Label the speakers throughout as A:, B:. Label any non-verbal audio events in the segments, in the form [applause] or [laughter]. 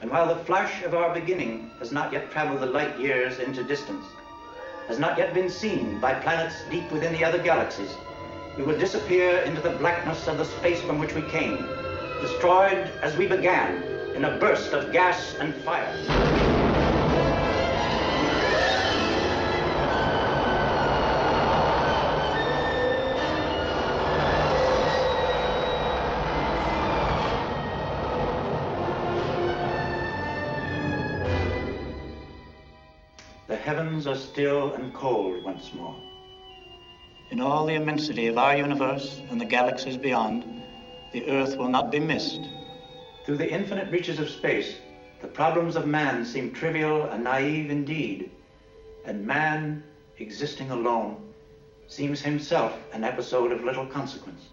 A: And while the flash of our beginning has not yet traveled the light years into distance, has not yet been seen by planets deep within the other galaxies, we will disappear into the blackness of the space from which we came, destroyed as we began in a burst of gas and fire. Still and cold once more.
B: In all the immensity of our universe and the galaxies beyond, the Earth will not be missed.
A: Through the infinite reaches of space, the problems of man seem trivial and naive indeed. And man, existing alone, seems himself an episode of little consequence.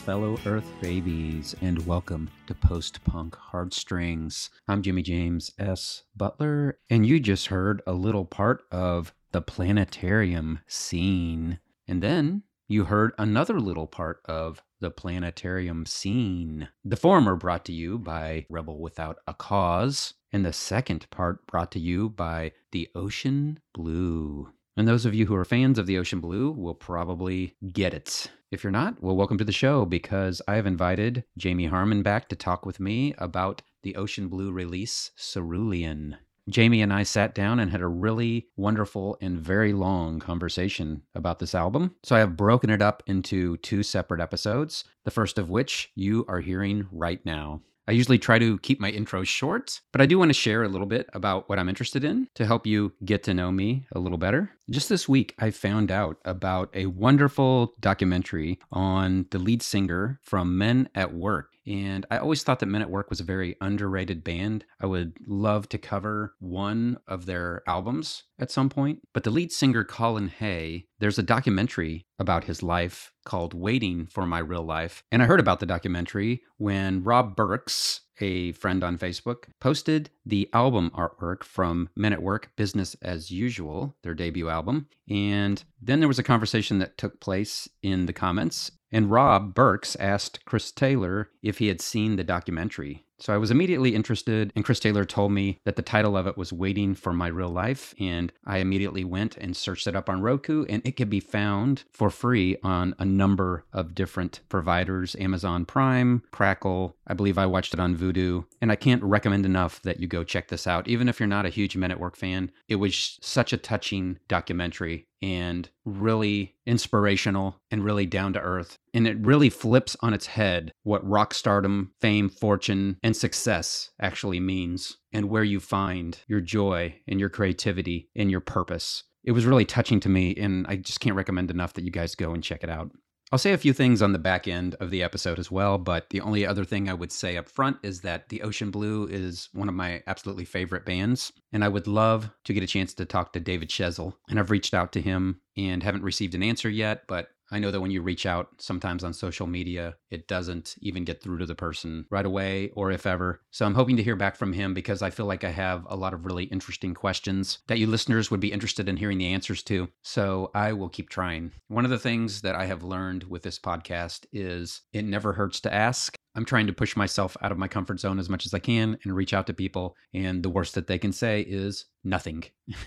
C: Fellow Earth babies, and welcome to Post Punk Heartstrings. I'm Jimmy James S. Butler, and you just heard a little part of the planetarium scene. And then you heard another little part of the planetarium scene. The former brought to you by Rebel Without a Cause, and the second part brought to you by The Ocean Blue. And those of you who are fans of the Ocean Blue will probably get it. If you're not, well, welcome to the show because I have invited Jamie Harmon back to talk with me about the Ocean Blue release, Cerulean. Jamie and I sat down and had a really wonderful and very long conversation about this album. So I have broken it up into two separate episodes, the first of which you are hearing right now. I usually try to keep my intros short, but I do want to share a little bit about what I'm interested in to help you get to know me a little better. Just this week, I found out about a wonderful documentary on the lead singer from Men at Work. And I always thought that Men at Work was a very underrated band. I would love to cover one of their albums at some point. But the lead singer, Colin Hay, there's a documentary about his life called Waiting for My Real Life. And I heard about the documentary when Rob Burks, a friend on Facebook, posted the album artwork from Men at Work Business as Usual, their debut album. And then there was a conversation that took place in the comments. And Rob Burks asked Chris Taylor if he had seen the documentary. So I was immediately interested, and Chris Taylor told me that the title of it was Waiting for My Real Life. And I immediately went and searched it up on Roku, and it can be found for free on a number of different providers Amazon Prime, Crackle. I believe I watched it on Vudu. And I can't recommend enough that you go check this out. Even if you're not a huge Men at Work fan, it was such a touching documentary and really inspirational and really down to earth. And it really flips on its head what rock stardom, fame, fortune, and success actually means and where you find your joy and your creativity and your purpose. It was really touching to me, and I just can't recommend enough that you guys go and check it out. I'll say a few things on the back end of the episode as well, but the only other thing I would say up front is that the Ocean Blue is one of my absolutely favorite bands, and I would love to get a chance to talk to David Schelzel. And I've reached out to him and haven't received an answer yet, but I know that when you reach out sometimes on social media, it doesn't even get through to the person right away or if ever. So I'm hoping to hear back from him because I feel like I have a lot of really interesting questions that you listeners would be interested in hearing the answers to. So I will keep trying. One of the things that I have learned with this podcast is it never hurts to ask. I'm trying to push myself out of my comfort zone as much as I can and reach out to people. And the worst that they can say is nothing.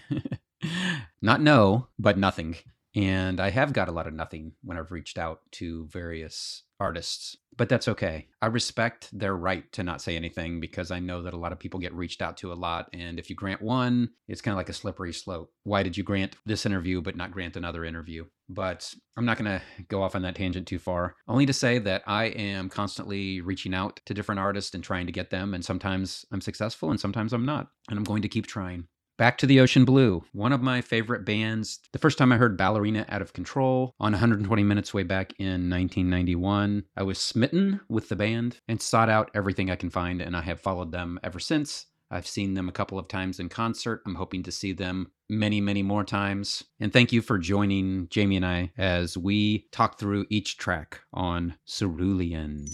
C: [laughs] Not no, but nothing. And I have got a lot of nothing when I've reached out to various artists. but that's okay. I respect their right to not say anything because I know that a lot of people get reached out to a lot. And if you grant one, it's kind of like a slippery slope. Why did you grant this interview but not grant another interview? But I'm not going to go off on that tangent too far. Only to say that I am constantly reaching out to different artists and trying to get them. And sometimes I'm successful and sometimes I'm not. And I'm going to keep trying. Back to the Ocean Blue, one of my favorite bands. The first time I heard Ballerina Out of Control on 120 Minutes way back in 1991, I was smitten with the band and sought out everything I can find, and I have followed them ever since. I've seen them a couple of times in concert. I'm hoping to see them many, many more times. And thank you for joining Jamie and I as we talk through each track on Cerulean.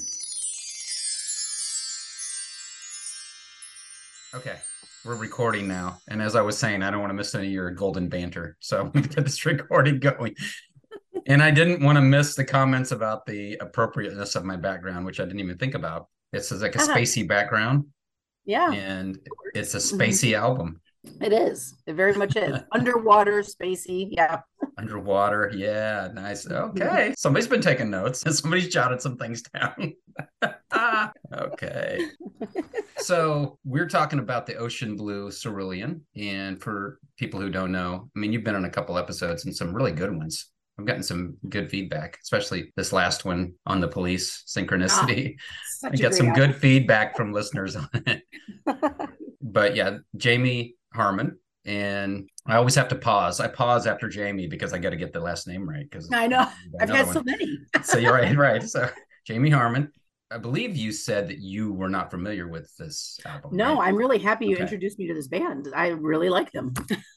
C: Okay, we're recording now. And as I was saying, I don't want to miss any of your golden banter. So [laughs] get this recording going. and I didn't want to miss the comments about the appropriateness of my background, which I didn't even think about. It's like a
D: Uh-huh.
C: spacey background,
D: Yeah,
C: and it's a
D: Mhm.
C: spacey album.
D: it is. It very much is. [laughs] Underwater, spacey. Yeah.
C: Underwater, yeah, nice. Mm-hmm. Okay, somebody's been taking notes, and [laughs] somebody's jotted some things down. [laughs] okay, [laughs] so we're talking about the Ocean Blue Cerulean, and for people who don't know, I mean, you've been on a couple episodes and some really good ones. I've gotten some good feedback, especially this last one on the police synchronicity.
D: Ah, such
C: I
D: a
C: got some good feedback from listeners on it. but yeah, Jamie Harmon. And I always have to pause. I pause after Jamie because I got to get the last name right. Because
D: I know. I've had so many.
C: so you're right, [laughs] right. So Jamie Harmon. I believe you said that you were not familiar with this album.
D: No,
C: right?
D: I'm really happy you
C: Okay.
D: introduced me to this band. I really like them.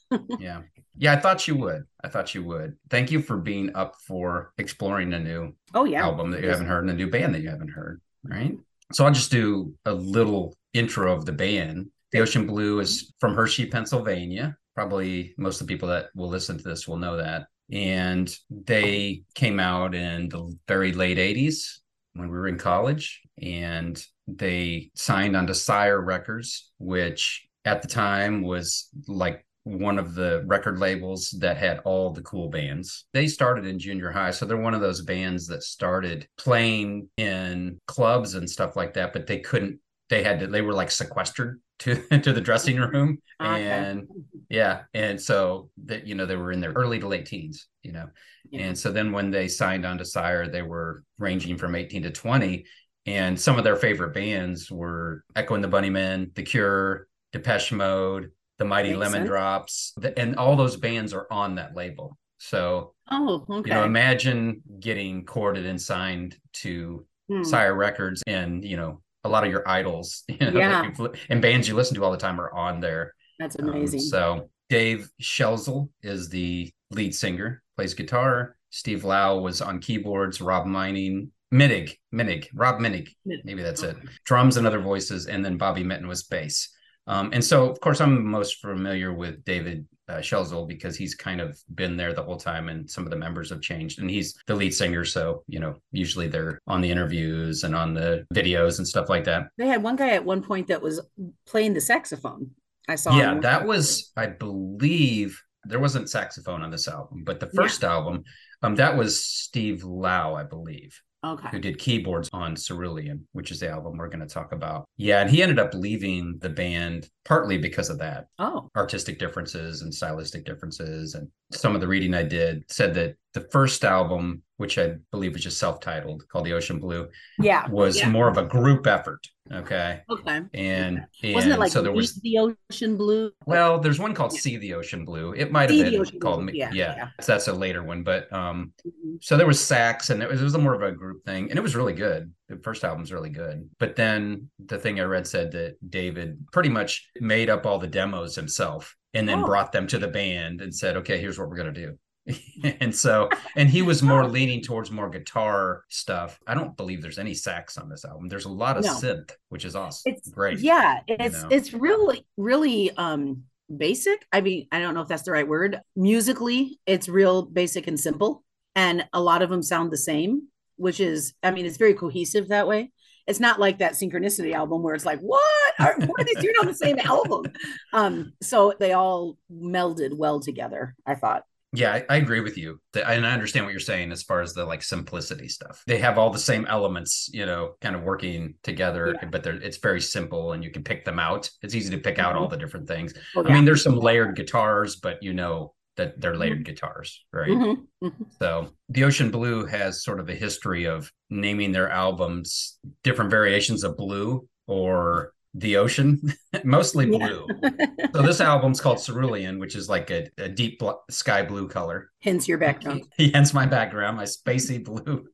D: [laughs]
C: yeah, yeah. I thought you would. I thought you would. Thank you for being up for exploring a new
D: Oh yeah.
C: album that you haven't heard and a new band that you haven't heard, right? So I'll just do a little intro of the band. The Ocean Blue is from Hershey, Pennsylvania. Probably most of the people that will listen to this will know that. And they came out in the very late 80s when we were in college. And they signed onto Sire Records, which at the time was like one of the record labels that had all the cool bands. They started in junior high, so they're one of those bands that started playing in clubs and stuff like that, but they couldn't they had to they were like sequestered to [laughs] to the dressing room
D: Okay.
C: and yeah, and so that you know they were in their early to late teens, you know.
D: Yeah.
C: And so then when they signed on to Sire, they were ranging from 18 to 20 and some of their favorite bands were Echo and the Bunnymen, The Cure, Depeche Mode, The Mighty
D: Makes
C: Lemon
D: sense.
C: Drops, the- and all those bands are on that label. So,
D: Oh, okay.
C: you know, imagine getting courted and signed to
D: Hmm.
C: Sire Records and, you know, a lot of your idols, [laughs] you know,
D: Yeah.
C: you've and bands you listen to all the time are on there.
D: That's
C: Um,
D: amazing.
C: so Dave Schelzel is the lead singer, plays guitar. Steve Lau was on keyboards. Rob Mining, Minig, Minig, Rob Minig,
D: Minig.
C: maybe that's it. Drums and other voices, and then Bobby Mittan was bass. Um, and so, of course, I'm most familiar with David uh, Schelzel because he's kind of been there the whole time, and some of the members have changed. And he's the lead singer, so you know, usually they're on the interviews and on the videos and stuff like that.
D: they had one guy at one point that was playing the saxophone. I saw.
C: yeah that was i believe there wasn't saxophone on this album but the first album um that was steve lau i believe who did keyboards on cerulean which is the album we're going to talk about. Yeah and he ended up leaving the band partly because of that.
D: Oh,
C: artistic differences and stylistic differences and some of the reading i did said that the first album which i believe was just self-titled called the ocean blue
D: yeah.
C: was
D: yeah.
C: more of a group effort okay
D: Okay.
C: and, and
D: Wasn't it like
C: so there was
D: the ocean blue?
C: well, there's one called See the Ocean Blue. It might have been called
D: Blue, yeah,
C: yeah,
D: yeah.
C: So that's a later one. But um,
D: Mhm.
C: so there was sax, and it was, it was more of a group thing, and it was really good. The first album's really good. But then the thing I read said that David pretty much made up all the demos himself, and then
D: Oh.
C: brought them to the band and said, "Okay, here's what we're gonna do." [laughs] and so, and he was more leaning towards more guitar stuff. I don't believe there's any sax on this album. There's a lot of
D: No.
C: synth, which is awesome.
D: It's
C: Great.
D: Yeah, it's
C: know?
D: it's really really um basic. I mean, I don't know if that's the right word. Musically, it's real basic and simple, and a lot of them sound the same, which is, I mean, it's very cohesive that way. It's not like that synchronicity album where it's like, what are, what are these doing on the same [laughs] album? Um, so they all melded well together. I thought.
C: Yeah, I, I agree with you. And I understand what you're saying as far as the like simplicity stuff. They have all the same elements, you know, kind of working together,
D: Yeah.
C: but they're it's very simple and you can pick them out. It's easy to pick out all the different things.
D: Well,
C: I mean, there's some layered guitars, but you know that they're layered guitars, right?
D: Mhm, mhm.
C: So the Ocean Blue has sort of a history of naming their albums different variations of blue or the ocean, [laughs] mostly
D: Yeah.
C: blue. [laughs] So this album's called Cerulean, which is like a, a deep bl- sky blue color.
D: Hence your background. [laughs]
C: Hence my background, my spacey blue.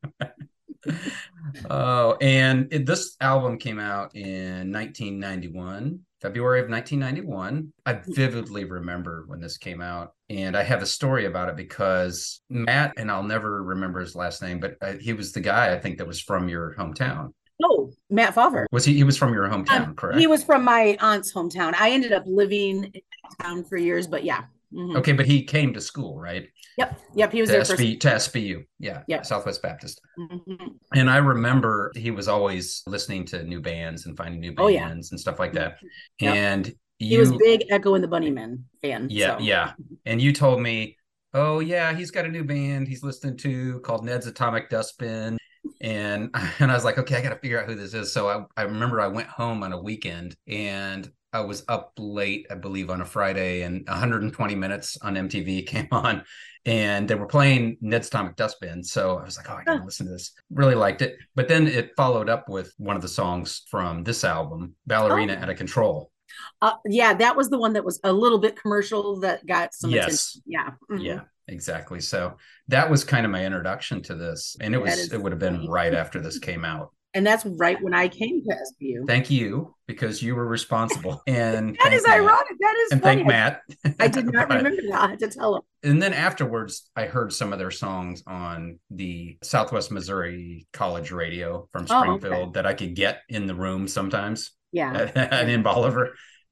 C: oh, and it, this album came out in 1991, February of 1991. I vividly remember when this came out, and I have a story about it because Matt, and I'll never remember his last name, but uh, he was the guy I think that was from your hometown.
D: Oh, Matt Favre.
C: Was he? He was from your hometown,
D: Um,
C: correct?
D: He was from my aunt's hometown. I ended up living in town for years, but yeah. Mhm.
C: okay, but he came to school, right?
D: Yep. Yep. He was
C: To,
D: there.
C: SB, to SBU, yeah,
D: Yep.
C: Southwest Baptist.
D: Mhm.
C: And I remember he was always listening to new bands and finding new bands
D: Oh, yeah.
C: and stuff like that.
D: Yep.
C: And you,
D: He was big Echo and the Bunnymen fan.
C: yeah,
D: so.
C: yeah. And you told me, oh yeah, he's got a new band he's listening to called Ned's Atomic Dustbin. And [laughs] and I was like, okay, I got to figure out who this is. So I, I remember I went home on a weekend and I was up late, I believe, on a Friday, and 120 minutes on MTV [laughs] came on, and they were playing Ned's Atomic Dustbin. So I was like, oh, I gotta listen to this. Really liked it. But then it followed up with one of the songs from this album, Ballerina
D: Oh.
C: Out of Control.
D: Uh, yeah, that was the one that was a little bit commercial that got some
C: Yes.
D: attention. Yeah. mhm.
C: Yeah, exactly. So that was kind of my introduction to this, and it was it would have been right after this came out.
D: And that's right when I came to SBU.
C: Thank you because you were responsible, [laughs] and
D: that is
C: Matt.
D: ironic. That is
C: And
D: funny.
C: thank Matt.
D: I did [laughs] not
C: But-
D: remember that. I had to tell him.
C: And then afterwards, I heard some of their songs on the Southwest Missouri College radio from
D: Oh, okay.
C: Springfield that I could get in the room sometimes
D: Yeah. [laughs]
C: and in Bolivar.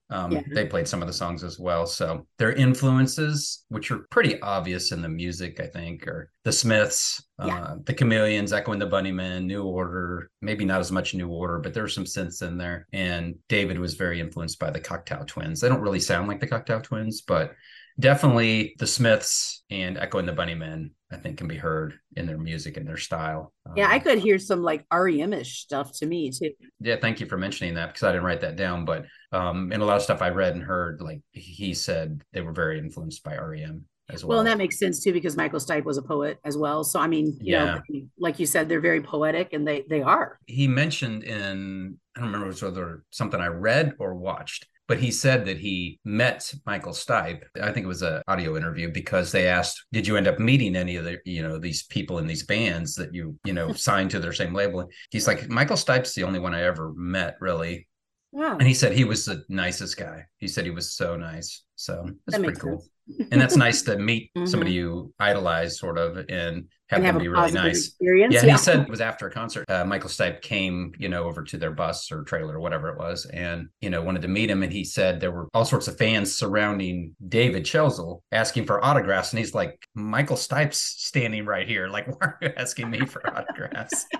C: Um,
D: Yeah.
C: They played some of the songs as well. So their influences, which are pretty obvious in the music, I think, are the Smiths,
D: Yeah.
C: uh, the Chameleons, Echo and the Bunnymen, New Order. Maybe not as much New Order, but there's some synths in there. And David was very influenced by the Cocteau Twins. They don't really sound like the Cocteau Twins, but definitely the Smiths and Echo and the Bunnymen, I think, can be heard in their music and their style.
D: Yeah, I
C: Um,
D: could hear some like REM-ish stuff to me too.
C: yeah, thank you for mentioning that because I didn't write that down. But um, in a lot of stuff I read and heard, like he said, they were very influenced by REM as well.
D: Well, and that makes sense too because Michael Stipe was a poet as well. So I mean, you know, like you said, they're very poetic and they they are.
C: he mentioned in I don't remember whether something I read or watched, but he said that he met Michael Stipe. I think it was an audio interview because they asked, "Did you end up meeting any of the you know these people in these bands that you you know [laughs] signed to their same label?" He's like, "Michael Stipe's the only one I ever met, really."
D: Wow.
C: And he said he was the nicest guy. He said he was so nice. So that's
D: That
C: pretty cool. and that's nice [laughs] to meet
D: Mhm.
C: somebody you idolize, sort of, and have them be
D: a
C: really nice.
D: experience.
C: Yeah, and he said it was after a concert. Uh, Michael Stipe came, you know, over to their bus or trailer or whatever it was, and you know wanted to meet him. And he said there were all sorts of fans surrounding David Schelzel asking for autographs, and he's like, "Michael Stipe's standing right here. Like, [laughs] why are you asking me for autographs?" [laughs]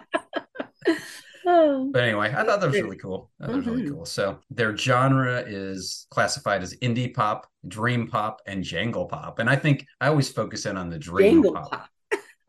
C: But anyway, I thought that was really cool. That was really
D: Mhm.
C: cool. So their genre is classified as indie pop, dream pop, and jangle pop. And I think I always focus in on the dream pop,
D: pop.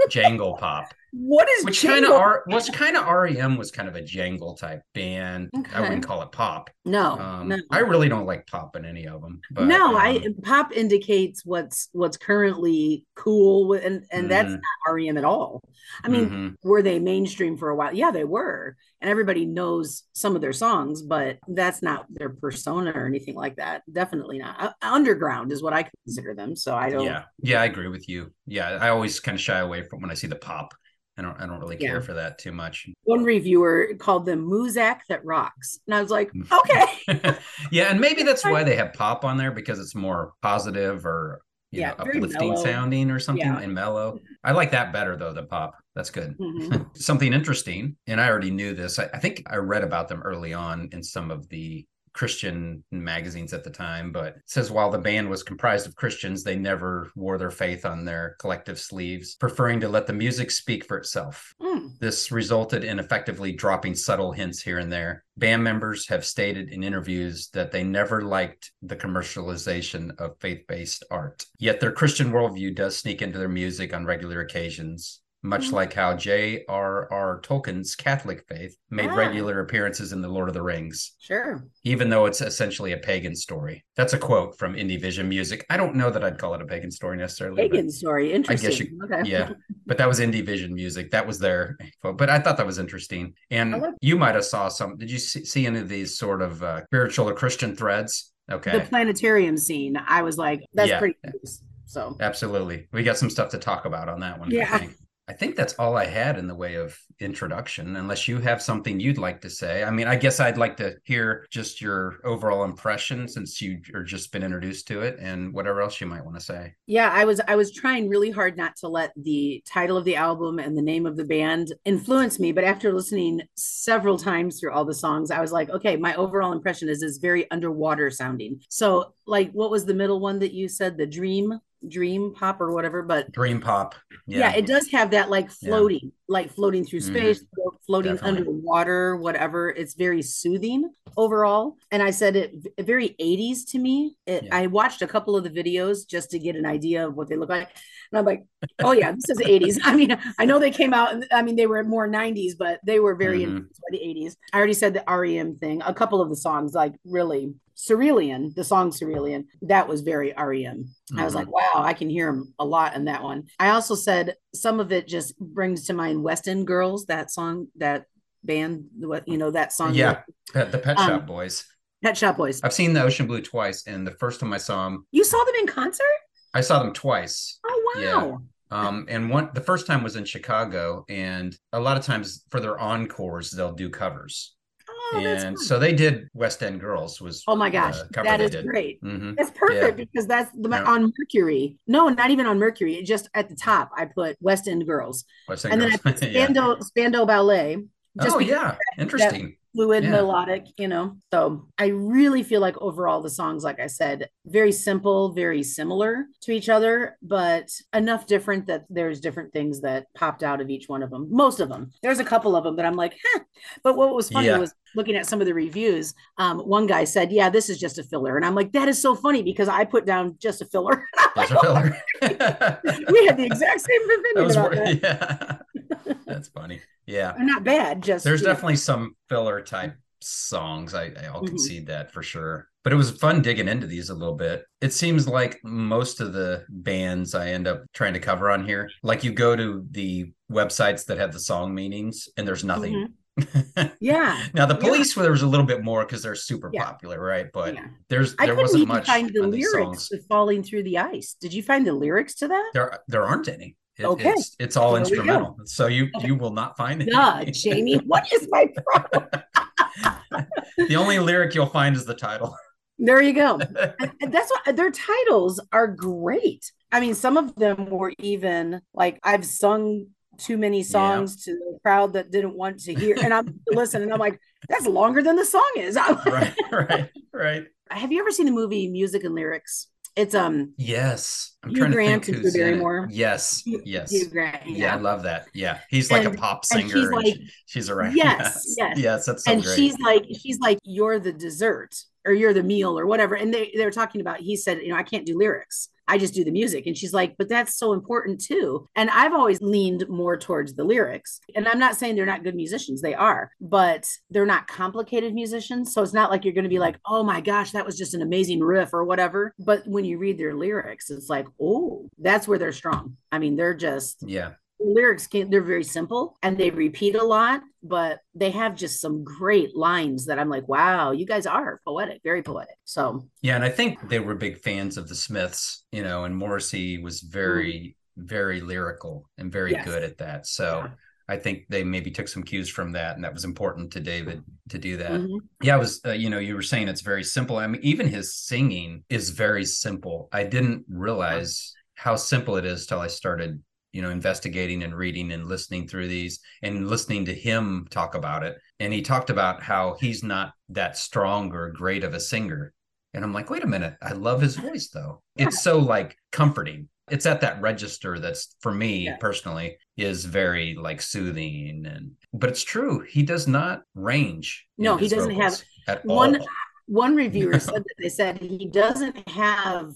C: Jangle pop.
D: What is
C: which kind of are was kind of REM was kind of a jangle type band. I wouldn't call it pop.
D: No,
C: Um,
D: no.
C: I really don't like pop in any of them. But,
D: no,
C: um,
D: I pop indicates what's what's currently cool and and that's
C: Mhm.
D: not REM at all. I mean,
C: mhm.
D: were they mainstream for a while? Yeah, they were, and everybody knows some of their songs, but that's not their persona or anything like that. Definitely not. Uh, underground is what I consider them. So I don't.
C: yeah, yeah, I agree with you. Yeah, I always kind of shy away from when I see the pop. I don't, I don't really care
D: Yeah.
C: for that too much.
D: One reviewer called them Muzak that rocks, and I was like,
C: Mm.
D: okay, [laughs]
C: yeah, and maybe that's why [laughs] they have pop on there because it's more positive or you
D: Yeah,
C: know uplifting
D: mellow.
C: sounding or something
D: Yeah.
C: and mellow. I like that better though than pop. That's good.
D: Mhm. [laughs]
C: Something interesting, and I already knew this. I, I think I read about them early on in some of the Christian magazines at the time, but says while the band was comprised of Christians, they never wore their faith on their collective sleeves, preferring to let the music speak for itself.
D: Mm.
C: This resulted in effectively dropping subtle hints here and there. Band members have stated in interviews that they never liked the commercialization of faith based art. Yet their Christian worldview does sneak into their music on regular occasions. Much
D: Mhm.
C: like how J.R.R. Tolkien's Catholic faith made
D: Ah.
C: regular appearances in The Lord of the Rings,
D: Sure.
C: even though it's essentially a pagan story. That's a quote from Indie Vision Music. I don't know that I'd call it a pagan story necessarily. but-
D: Pagan story. Interesting.
C: I guess you-
D: okay.
C: yeah but that was indie vision music that was their quote. but i thought that was interesting and
D: like-
C: you might have saw some did you see, see any of these sort of uh, spiritual or christian threads okay
D: The planetarium scene. I was like, that's
C: Yeah.
D: pretty. So
C: absolutely we got some stuff to talk about on that one
D: Yeah.
C: I think. That's all I had in the way of introduction, unless you have something you'd like to say. I mean, I guess I'd like to hear just your overall impression since you are just been introduced to it and whatever else you might want to say.
D: yeah, I was I was trying really hard not to let the title of the album and the name of the band influence me. But after listening several times through all the songs, I was like, okay, my overall impression is is very underwater sounding. So like what was the middle one that you said? The dream, dream pop or whatever, but
C: Dream pop.
D: yeah, it does have that like
C: Yeah.
D: floating like floating through
C: Mhm.
D: space flo- floating
C: Definitely.
D: underwater whatever it's very soothing overall and i said it very 80s to me it,
C: Yeah.
D: i watched a couple of the videos just to get an idea of what they look like and i'm like oh yeah this is 80s [laughs] i mean i know they came out i mean they were more 90s but they were very
C: Mhm.
D: influenced by the 80s i already said the rem thing a couple of the songs like really Cerulean, the song Cerulean, that was very REM. I was
C: Mhm.
D: like, wow, I can hear him a lot in that one. I also said some of it just brings to mind West End Girls, that song, that band, what you know, that song.
C: Yeah. Pet, the Pet
D: Um,
C: Shop Boys.
D: Pet Shop Boys.
C: I've seen the Ocean Blue twice, and the first time I saw them,
D: You saw them in concert?
C: I saw them twice.
D: Oh
C: Yeah.
D: wow.
C: Um, and one the first time was in Chicago, and a lot of times for their encores they'll do covers,
D: Oh,
C: and so they did West End Girls was
D: Oh my gosh,
C: cover
D: that
C: did.
D: great.
C: hmm
D: That's perfect because that's the
C: Yeah.
D: on Mercury. No, not even on Mercury. Just at the top, I put West End Girls,
C: West End
D: and then I
C: Girls.
D: put [laughs]
C: yeah.
D: Spandau Spandau Ballet. Just
C: Oh yeah, interesting.
D: Fluid
C: Yeah.
D: melodic you know so i really feel like overall the songs like i said very simple very similar to each other but enough different that there's different things that popped out of each one of them most of them there's a couple of them that i'm like huh. but what was funny
C: Yeah.
D: was looking at some of the reviews um, one guy said yeah this is just a filler and i'm like that is so funny because i put down just a filler [laughs]
C: Those are filler. [laughs]
D: we had the exact same [laughs]
C: That
D: opinion
C: was
D: about
C: wor-
D: that
C: yeah. That's funny. Yeah.
D: They're not bad just
C: There's
D: you know.
C: definitely some filler type songs. I, I'll
D: Mhm.
C: concede that for sure. But it was fun digging into these a little bit. It seems like most of the bands I end up trying to cover on here, like you go to the websites that have the song meanings and there's nothing. [laughs]
D: yeah
C: now the
D: Mm-hmm. Yeah.
C: police, there was a little bit more because they're super
D: Yeah.
C: popular, right? But
D: yeah
C: there's
D: I
C: there
D: couldn't
C: wasn't
D: even
C: much
D: find the lyrics to "Falling Through the Ice." Did you find the lyrics to that?
C: There there aren't any. It-
D: Okay.
C: It's, it's all
D: There
C: instrumental. So you you will not find it.
D: Yeah, Jamie, [laughs] what is my problem?
C: the only lyric you'll find is the title.
D: There you go. [laughs] That's what their titles are great. I mean, some of them were even like I've sung too many songs to the crowd that didn't want to hear, and I'm [laughs] listening, and I'm like, that's longer than the song is.
C: Right, right, right.
D: Have you ever seen the movie Music and Lyrics? It's um
C: Yes. I'm
D: Hugh
C: trying
D: Grant
C: to think who's
D: Drew
C: in it.
D: Barrymore.
C: Yes. Yes.
D: Hugh Grant,
C: Yeah, I love that. Yeah. He's like a
D: And-
C: pop
D: and
C: singer.
D: she's like-
C: she- she's a right. [laughs]
D: Yes, yes.
C: Yes, that's so
D: and
C: great.
D: she's like she's like you're the dessert or you're the meal or whatever and they they're talking about he said you know i can't do lyrics i just do the music. And she's like but that's so important too. And i've always leaned more towards the lyrics. And i'm not saying they're not good musicians. They are but they're not complicated musicians. So it's not like you're going to be like oh my gosh that was just an amazing riff or whatever. But when you read their lyrics it's like oh that's where they're strong. I mean they're just
C: yeah.
D: The lyrics can they're very simple and they repeat a lot but they have just some great lines that i'm like wow you guys are poetic very poetic so
C: Yeah. And I think they were big fans of the Smiths, you know, and Morrissey was very, very lyrical and very.
D: Yes.
C: good at that. So
D: Yeah.
C: I think they maybe took some cues from that, and that was important to David to do that.
D: mhm.
C: Yeah, it was. Uh, you know, you were saying it's very simple. I mean, even his singing is very simple. I didn't realize how simple it is till I started you know, investigating and reading and listening through these and listening to him talk about it. And he talked about how he's not that strong or great of a singer. And I'm like, wait a minute, I love his voice though. It's so like comforting. It's at that register that's for me
D: Yeah.
C: personally is very like soothing and but it's true. He does not range.
D: No, he doesn't have one
C: all.
D: one reviewer [laughs] said that they said he doesn't have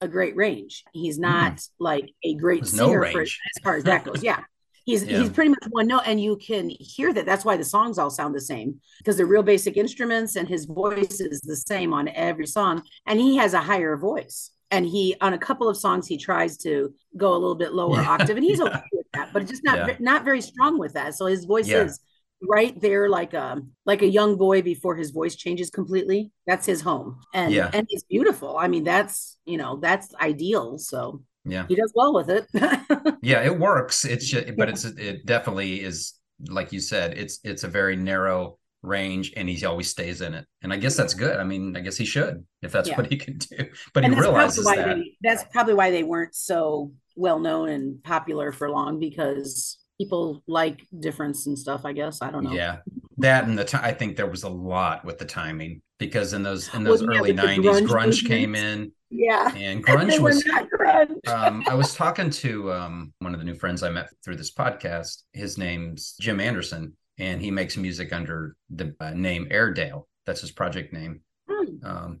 D: a great range. He's hmm. not like a great
C: There's no
D: singer for,
C: range.
D: as far as that goes. Yeah. He's [laughs]
C: Yeah.
D: he's pretty much one note and you can hear that. That's why the songs all sound the same because they're real basic instruments and his voice is the same on every song and he has a higher voice. And he on a couple of songs he tries to go a little bit lower [laughs]
C: Yeah.
D: octave and he's okay with that, but just not
C: Yeah.
D: not very strong with that. So his voice is right there like a like a young boy before his voice changes completely. That's his home. And
C: Yeah.
D: and it's beautiful. I mean that's you know that's ideal. So
C: Yeah.
D: he does well with it. [laughs]
C: Yeah it works. It's just but it's it definitely is like you said it's it's a very narrow range and he always stays in it. And i guess that's good. I mean i guess he should if that's
D: Yeah.
C: what he can do. [laughs] But
D: and
C: he realizes that.
D: they, that's probably why they weren't so well known and popular for long because people like difference and stuff i guess i don't know
C: yeah that and the time i think there was a lot with the timing because in those in
D: Well,
C: those
D: yeah,
C: early
D: with
C: 90s
D: grunge
C: grunge, came in
D: yeah
C: and [laughs] grunge was
D: grunge. [laughs]
C: um, I was talking to um, one of the new friends I met through this podcast. His name's Jim Anderson, and he makes music under the uh, name Airedale. That's his project name.
D: Hmm.
C: Um,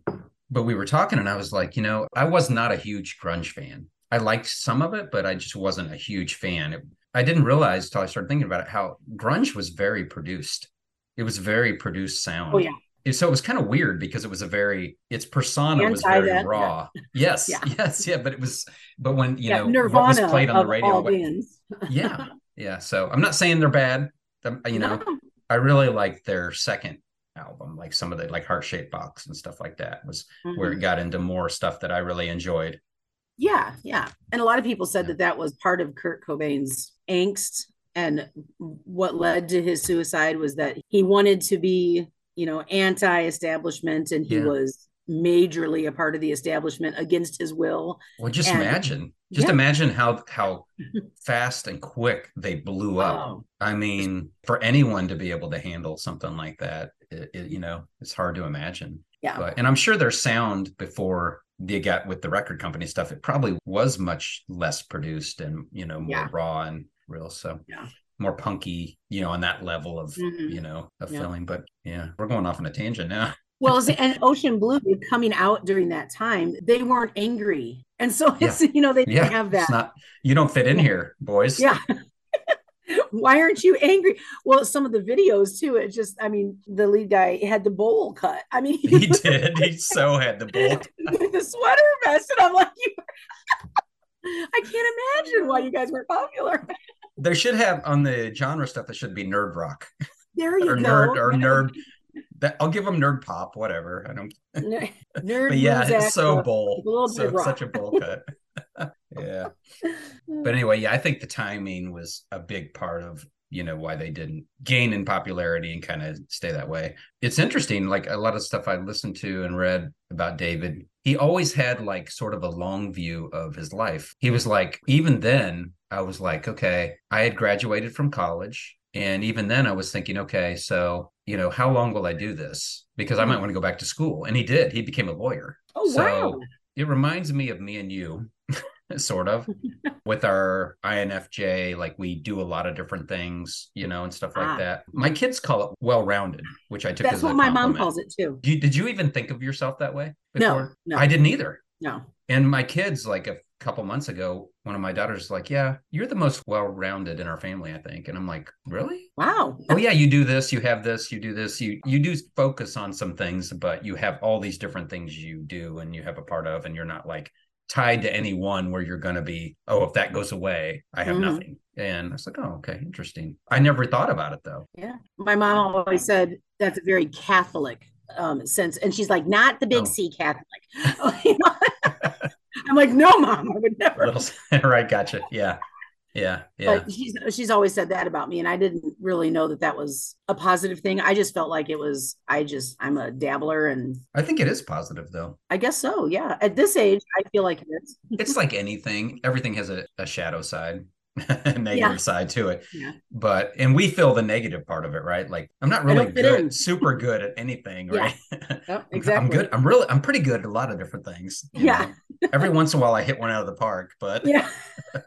C: but we were talking, and I was like, you know, I was not a huge grunge fan. I liked some of it, but I just wasn't a huge fan. It, I didn't realize till I started thinking about it how grunge was very produced. It was very produced sound.
D: oh yeah
C: And so it was kind of weird because it was a very its persona was very
D: that,
C: raw. [laughs] Yes,
D: Yeah.
C: yes, yeah. But it was, but when you
D: yeah
C: know
D: nirvana
C: what was played on the radio, what- [laughs] yeah, yeah. So I'm not saying they're bad. Um, You know,
D: No.
C: I really liked their second album, like some of the like Heart Shaped Box and stuff like that was where
D: Mhm.
C: it got into more stuff that I really enjoyed.
D: Yeah, yeah. And a lot of people said
C: Yeah.
D: that that was part of Kurt Cobain's angst. And what led to his suicide was that he wanted to be, you know, anti establishment and he
C: Yeah.
D: was majorly a part of the establishment against his will.
C: Well, just
D: And-
C: imagine, just
D: Yeah.
C: imagine how how [laughs] fast and quick they blew up.
D: Oh,
C: I mean, for anyone to be able to handle something like that, it, it- you know, it's hard to imagine.
D: yeah.
C: But and I'm sure their sound before they got with the record company stuff, it probably was much less produced and you know more
D: Yeah.
C: raw and real. So
D: Yeah.
C: more punky, you know, on that level of
D: Mhm.
C: you know of
D: Yeah.
C: feeling. But yeah, we're going off on a tangent now. [laughs]
D: Well, and Ocean Blue coming out during that time, they weren't angry. And so it's, you know, they didn't
C: Yeah,
D: have that.
C: not. You don't fit in here, boys.
D: Yeah. [laughs] Why aren't you angry? Well, some of the videos too, it just, I mean, the lead guy had the bowl cut. I mean,
C: he [laughs] did. He so had the bowl
D: with the sweater vest. And I'm like, you, I can't imagine why you guys weren't popular.
C: There should have on the genre stuff. There should be nerd rock
D: There you
C: or
D: go.
C: nerd or [laughs] nerd. That I'll give them nerd pop, whatever. I don't.
D: Ner- [laughs] Nerd.
C: But yeah, it's so bold. So such a bold [laughs] cut. yeah. But anyway, yeah, I think the timing was a big part of you know why they didn't gain in popularity and kind of stay that way. It's interesting, like a lot of stuff I listened to and read about David. He always had like sort of a long view of his life. He was like, even then, I was like, okay, I had graduated from college. And even then, I was thinking, okay, so, you know, how long will I do this? Because I might want to go back to school. And he did. He became a lawyer.
D: Oh,
C: So-
D: wow.
C: It reminds me of me and you, [laughs] sort of, [laughs] with our INFJ. Like we do a lot of different things, you know, and stuff like
D: Ah.
C: that. My kids call it well rounded, which I took
D: That's
C: as
D: what my mom calls it too.
C: You- did you even think of yourself that way
D: No,
C: before?
D: no.
C: I didn't either.
D: No.
C: And my kids, like a couple months ago, one of my daughters was like, Yeah, you're the most well rounded in our family, I think. And I'm like, Really?
D: Wow.
C: oh yeah you do this you have this you do this you you do focus on some things but you have all these different things you do and you have a part of and you're not like tied to any one where you're going to be oh if that goes away i have
D: Mhm.
C: nothing and i was like oh okay interesting i never thought about it though
D: Yeah. My mom always said that's a very Catholic um sense. And she's like, not the big
C: Oh.
D: C Catholic. [laughs] I'm like, no, mom, I would never.
C: little [laughs] right gotcha yeah yeah yeah
D: But she's she's always said that about me, and I didn't really know that that was a positive thing. I just felt like it was. I just I'm a dabbler, and
C: i think it is positive though
D: I guess so. Yeah, at this age, I feel like it is.
C: it's like anything everything has a, a shadow side [laughs] negative
D: Yeah.
C: side to it.
D: Yeah.
C: But and we feel the negative part of it, right? Like I'm not really good, super good at anything,
D: Yeah.
C: right?
D: Oh, [laughs] yep,
C: I'm-
D: exactly.
C: I'm good. I'm really I'm pretty good at a lot of different things.
D: Yeah.
C: Every once in a while I hit one out of the park, but
D: Yeah. [laughs]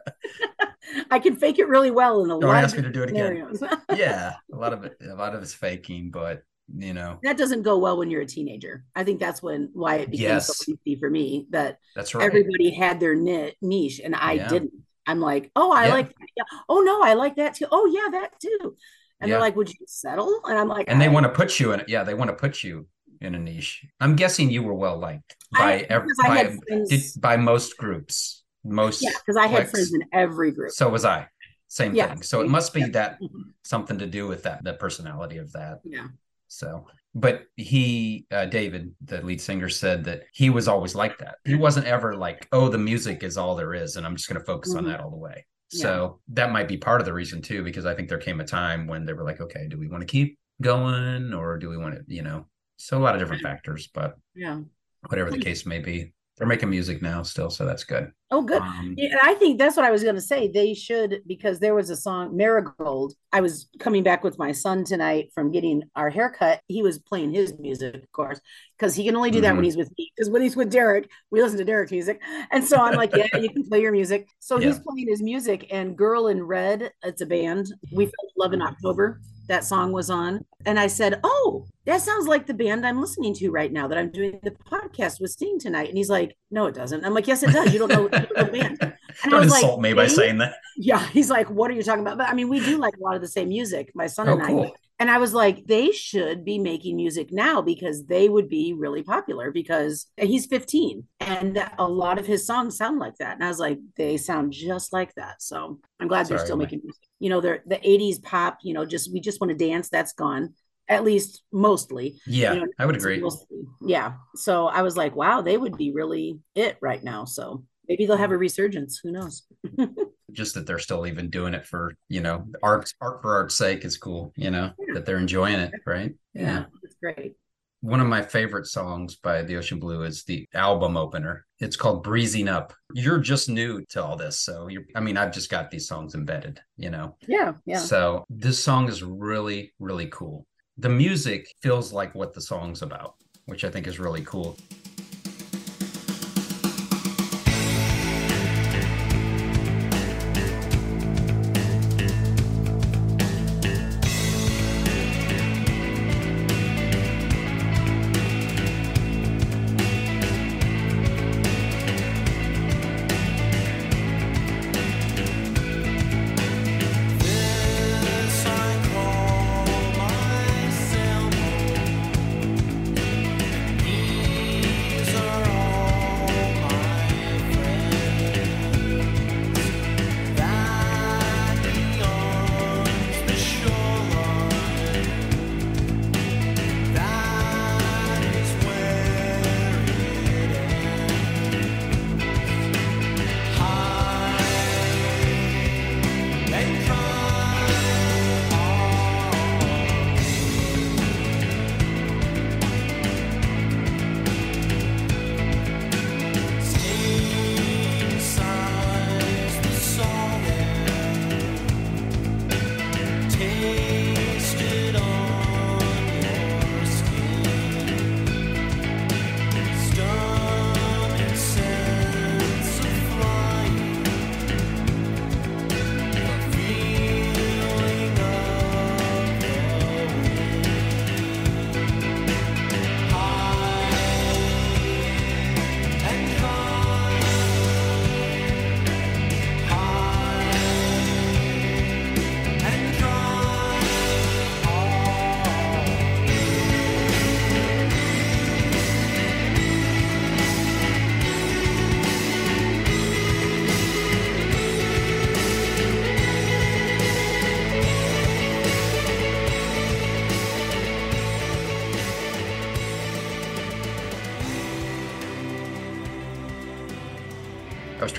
D: I can fake it really well in a
C: don't
D: lot
C: ask
D: of
C: me to do it again.
D: scenarios.
C: yeah, a lot of it a lot of it's faking, but you know,
D: that doesn't go well when you're a teenager. I think that's when why it became so easy for me that
C: that's right.
D: everybody had their niche and I
C: Yeah.
D: didn't. I'm like, oh, I
C: Yeah.
D: like that. Yeah. Oh no, I like that too. Oh yeah, that too. And
C: Yeah.
D: they're like, would you settle? And I'm like,
C: and they want to put you in it. Yeah, they want to put you in a niche. I'm guessing you were well liked by
D: I-
C: every by, did- by most groups. Most
D: yeah, because I had friends in every group.
C: So was I. Same
D: Yeah,
C: thing. So it must be that
D: Mhm.
C: something to do with that, the personality of that.
D: Yeah.
C: So, but he, uh, David, the lead singer, said that he was always like that. He wasn't ever like, oh, the music is all there is, and I'm just going to focus on
D: Mhm.
C: that all the way.
D: Yeah.
C: So that might be part of the reason too, because I think there came a time when they were like, okay, do we want to keep going or do we want to, you know, so a lot of different factors, but
D: Yeah.
C: whatever the case may be, they're making music now still. So that's good.
D: Oh, good.
C: Um,
D: Yeah, and I think that's what I was going to say. They should because there was a song Marigold. I was coming back with my son tonight from getting our haircut. He was playing his music, of course, because he can only do that
C: Mhm.
D: when he's with me. Because when he's with Derek, we listen to Derek's music, and so I'm like, yeah, you can play your music. So he's playing his music, and Girl in Red, it's a band. We felt love in October. That song was on, and I said, "Oh, that sounds like the band I'm listening to right now that I'm doing the podcast with Sting tonight." And he's like, "No, it doesn't." I'm like, "Yes, it does. You don't know, you don't know the band." [laughs] And I
C: don't
D: was like,
C: insult me by saying that.
D: Yeah, he's like, "What are you talking about?" But I mean, we do like a lot of the same music, my son
C: Oh,
D: and I.
C: cool.
D: And I was like, they should be making music now because they would be really popular because he's 15 and a lot of his songs sound like that. And I was like, they sound just like that. So I'm glad they're still
C: my-
D: making music. You know, they're the 80s pop, you know, just we just want to dance, that's gone, at least mostly.
C: Yeah,
D: you know,
C: I would agree.
D: mostly- yeah. So I was like, wow, they would be really it right now. So maybe they'll have a resurgence. Who knows? [laughs]
C: just that they're still even doing it for you know art art for art's sake is cool you know
D: Yeah.
C: that they're enjoying it right
D: Yeah, it's great.
C: one of my favorite songs by the ocean blue is the album opener it's called breezing up you're just new to all this so you're i mean i've just got these songs embedded you know
D: Yeah, yeah.
C: so this song is really really cool the music feels like what the song's about which i think is really cool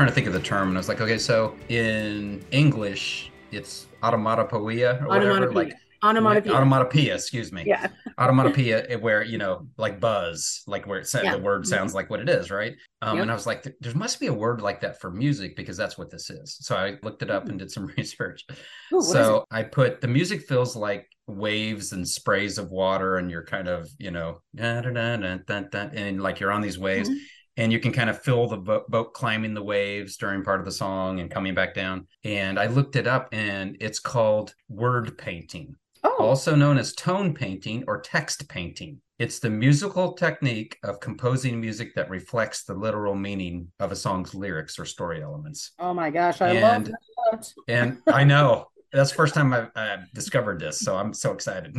C: trying to think of the term, and I was like, okay, so in English, it's automatopoeia or whatever.
D: Automatopoeia.
C: Like
D: Onomatopoeia.
C: Onomatopoeia, excuse me.
D: yeah. [laughs]
C: Onomatopoeia, where you know, like buzz, like where it said
D: Yeah.
C: the word sounds like what it is, right? Um,
D: Yep.
C: And I was like, there must be a word like that for music because that's what this is. So I looked it up and did some [laughs] research.
D: Ooh, what is it?
C: so I put the music feels like waves and sprays of water, and you're kind of, you know, and like you're on these waves,
D: Mhm.
C: And you can kind of feel the bo- boat climbing the waves during part of the song and coming back down. And I looked it up, and it's called word painting
D: Oh,
C: also known as tone painting or text painting. It's the musical technique of composing music that reflects the literal meaning of a song's lyrics or story elements.
D: oh my gosh, I love
C: And-
D: that.
C: And I know that's the first time I've, I've discovered this, so I'm so excited.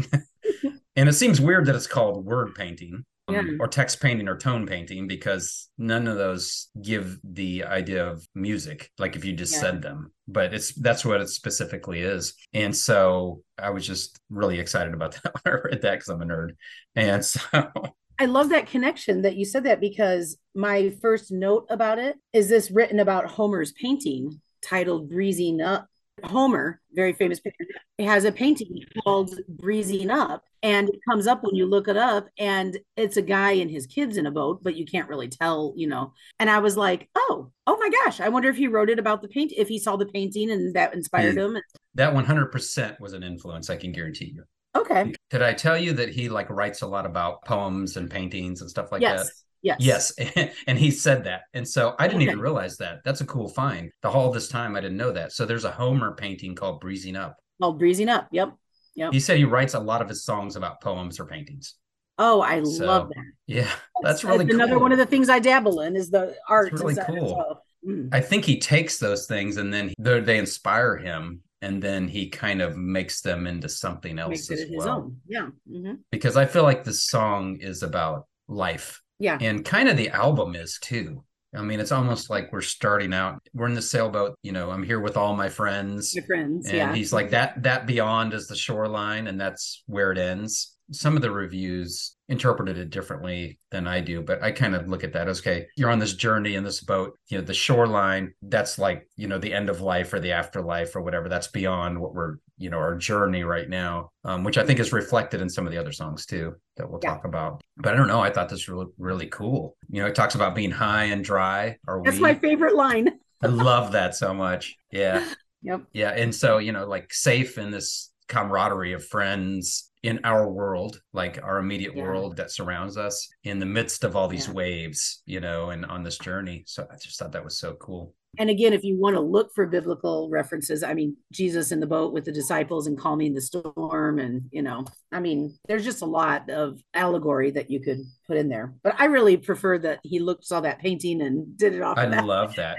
C: [laughs] and it seems weird that it's called word painting. Um,
D: Yeah.
C: Or text painting or tone painting because none of those give the idea of music, like if you just
D: Yeah.
C: said them. But it's that's what it specifically is. And so I was just really excited about [laughs] that when I read that because I'm a nerd. And so [laughs]
D: I love that connection that you said that because my first note about it is this written about Homer's painting titled Breezing Up. Homer, very famous painter, has a painting called Breezing Up, and it comes up when you look it up, and it's a guy and his kids in a boat, but you can't really tell, you know. And I was like, oh, oh my gosh, I wonder if he wrote it about the paint, if he saw the painting and that inspired him.
C: that 100% was an influence, I can guarantee you.
D: Okay.
C: Did I tell you that he like writes a lot about poems and paintings and stuff like
D: yes.
C: that?
D: Yes.
C: Yes, [laughs] and he said that, and so I didn't
D: Okay.
C: even realize that. That's a cool find. The whole this time I didn't know that. So there's a Homer painting called "Breezing Up."
D: Called Breezing Up. Yep. Yep.
C: He said he writes a lot of his songs about poems or paintings.
D: Oh, I
C: So,
D: love that.
C: Yeah, that's [laughs] really
D: another
C: cool.
D: Another one of the things I dabble in is the art. and
C: really cool.
D: mm.
C: I think he takes those things and then they they inspire him, and then he kind of makes them into something else as
D: his
C: well.
D: own. Yeah. mhm.
C: Because I feel like this song is about life
D: Yeah.
C: and kind of the album is too. I mean, it's almost like we're starting out. We're in the sailboat. You know, I'm here with all my friends,
D: My friends.
C: and
D: yeah.
C: he's like that. That beyond is the shoreline, and that's where it ends. Some of the reviews interpreted it differently than I do, but I kind of look at that as okay, you're on this journey in this boat. You know, the shoreline. That's like you know the end of life or the afterlife or whatever. That's beyond what we're you know our journey right now, um, which I think is reflected in some of the other songs too that we'll
D: Yeah.
C: talk about. But I don't know. I thought this was really, really cool. You know, it talks about being high and dry. Or
D: That's
C: we.
D: my favorite line.
C: I love that so much. Yeah. [laughs]
D: Yep.
C: Yeah. And so, you know, like safe in this camaraderie of friends in our world, like our immediate
D: Yeah.
C: world that surrounds us in the midst of all these
D: Yeah.
C: waves, you know, and on this journey. So I just thought that was so cool.
D: And again, if you want to look for biblical references, I mean, Jesus in the boat with the disciples and calming the storm, and you know, I mean, there's just a lot of allegory that you could put in there. But I really prefer that he looked saw that painting and did it off.
C: I
D: of that.
C: love that.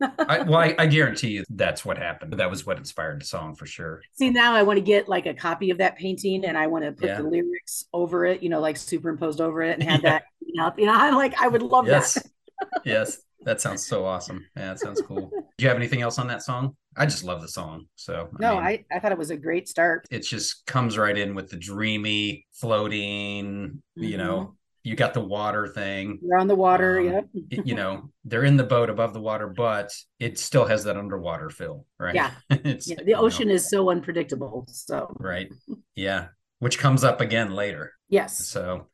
C: [laughs] I, well, I, I guarantee you that's what happened. That was what inspired the song for sure.
D: See, now I want to get like a copy of that painting and I want to put
C: Yeah.
D: the lyrics over it, you know, like superimposed over it and have [laughs]
C: Yeah.
D: that up. You know, I'm like, I would love
C: Yes.
D: that.
C: yes. [laughs] That sounds so awesome. Yeah, that sounds cool. [laughs] Do you have anything else on that song? I just love the song. So
D: No,
C: mean,
D: I, I thought it was a great start.
C: it just comes right in with the dreamy floating you know you got the water thing
D: You're on the water.
C: Um,
D: yep.
C: you know they're in the boat above the water but it still has that underwater feel right
D: Yeah. [laughs]
C: it's
D: Yeah. The
C: know,
D: ocean is so unpredictable. So,
C: right yeah which comes up again later
D: yes.
C: so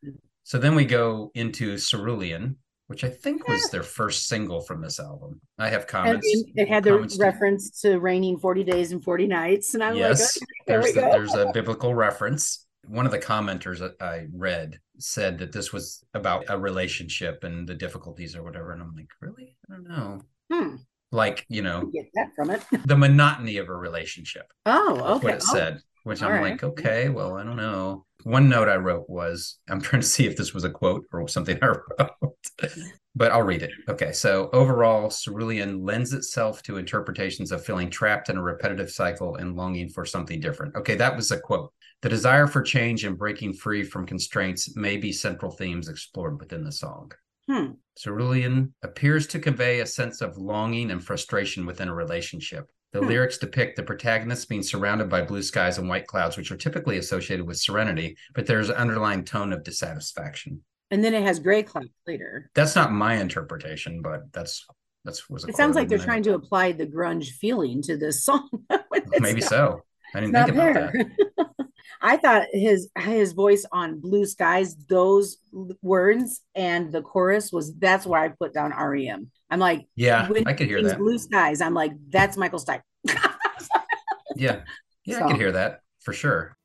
C: so then we go into cerulean which i think was their first single from this album i have
D: And
C: comments
D: it had the
C: comments to-
D: reference to raining 40 days and 40 nights. And I'm
C: yes
D: like, okay,
C: there's the, there's a biblical reference one of the commenters that i read said that this was about a relationship and the difficulties or whatever and i'm like really i don't know
D: Hmm.
C: like you know
D: Get that from it. [laughs]
C: the monotony of a relationship
D: Oh, okay.
C: what it
D: Oh,
C: said which
D: all
C: i'm
D: right.
C: like okay well i don't know one note i wrote was i'm trying to see if this was a quote or something i [laughs] wrote but i'll read it okay so overall cerulean lends itself to interpretations of feeling trapped in a repetitive cycle and longing for something different okay that was a quote the desire for change and breaking free from constraints may be central themes explored within the song
D: Hmm.
C: Cerulean appears to convey a sense of longing and frustration within a relationship. The
D: Hmm.
C: lyrics depict the protagonist being surrounded by blue skies and white clouds, which are typically associated with serenity, but there's an underlying tone of dissatisfaction.
D: And then it has gray clouds later.
C: That's not my interpretation, but that's that's was.
D: It sounds like they're
C: in
D: trying to apply the grunge feeling to this song. [laughs]
C: Maybe
D: not-
C: so. I didn't think about that. [laughs]
D: I thought his his voice on Blue Skies, those words and the chorus was that's why I put down REM. I'm like,
C: Yeah, I could hear that.
D: Blue Skies. I'm like, that's Michael Stipe. [laughs]
C: Yeah. Yeah, I
D: So-
C: could hear that for sure.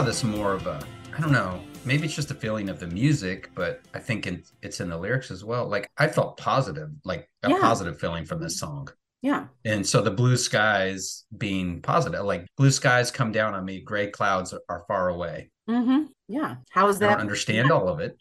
C: Saw this more of a, I don't know, maybe it's just a feeling of the music, but I think in, it's in the lyrics as well. Like I felt positive, like a
D: Yeah.
C: positive feeling from this song.
D: Yeah.
C: And so the blue skies being positive, like blue skies come down on me, gray clouds are far away.
D: Mm-hmm. Yeah. How is that?
C: I don't understand all of it.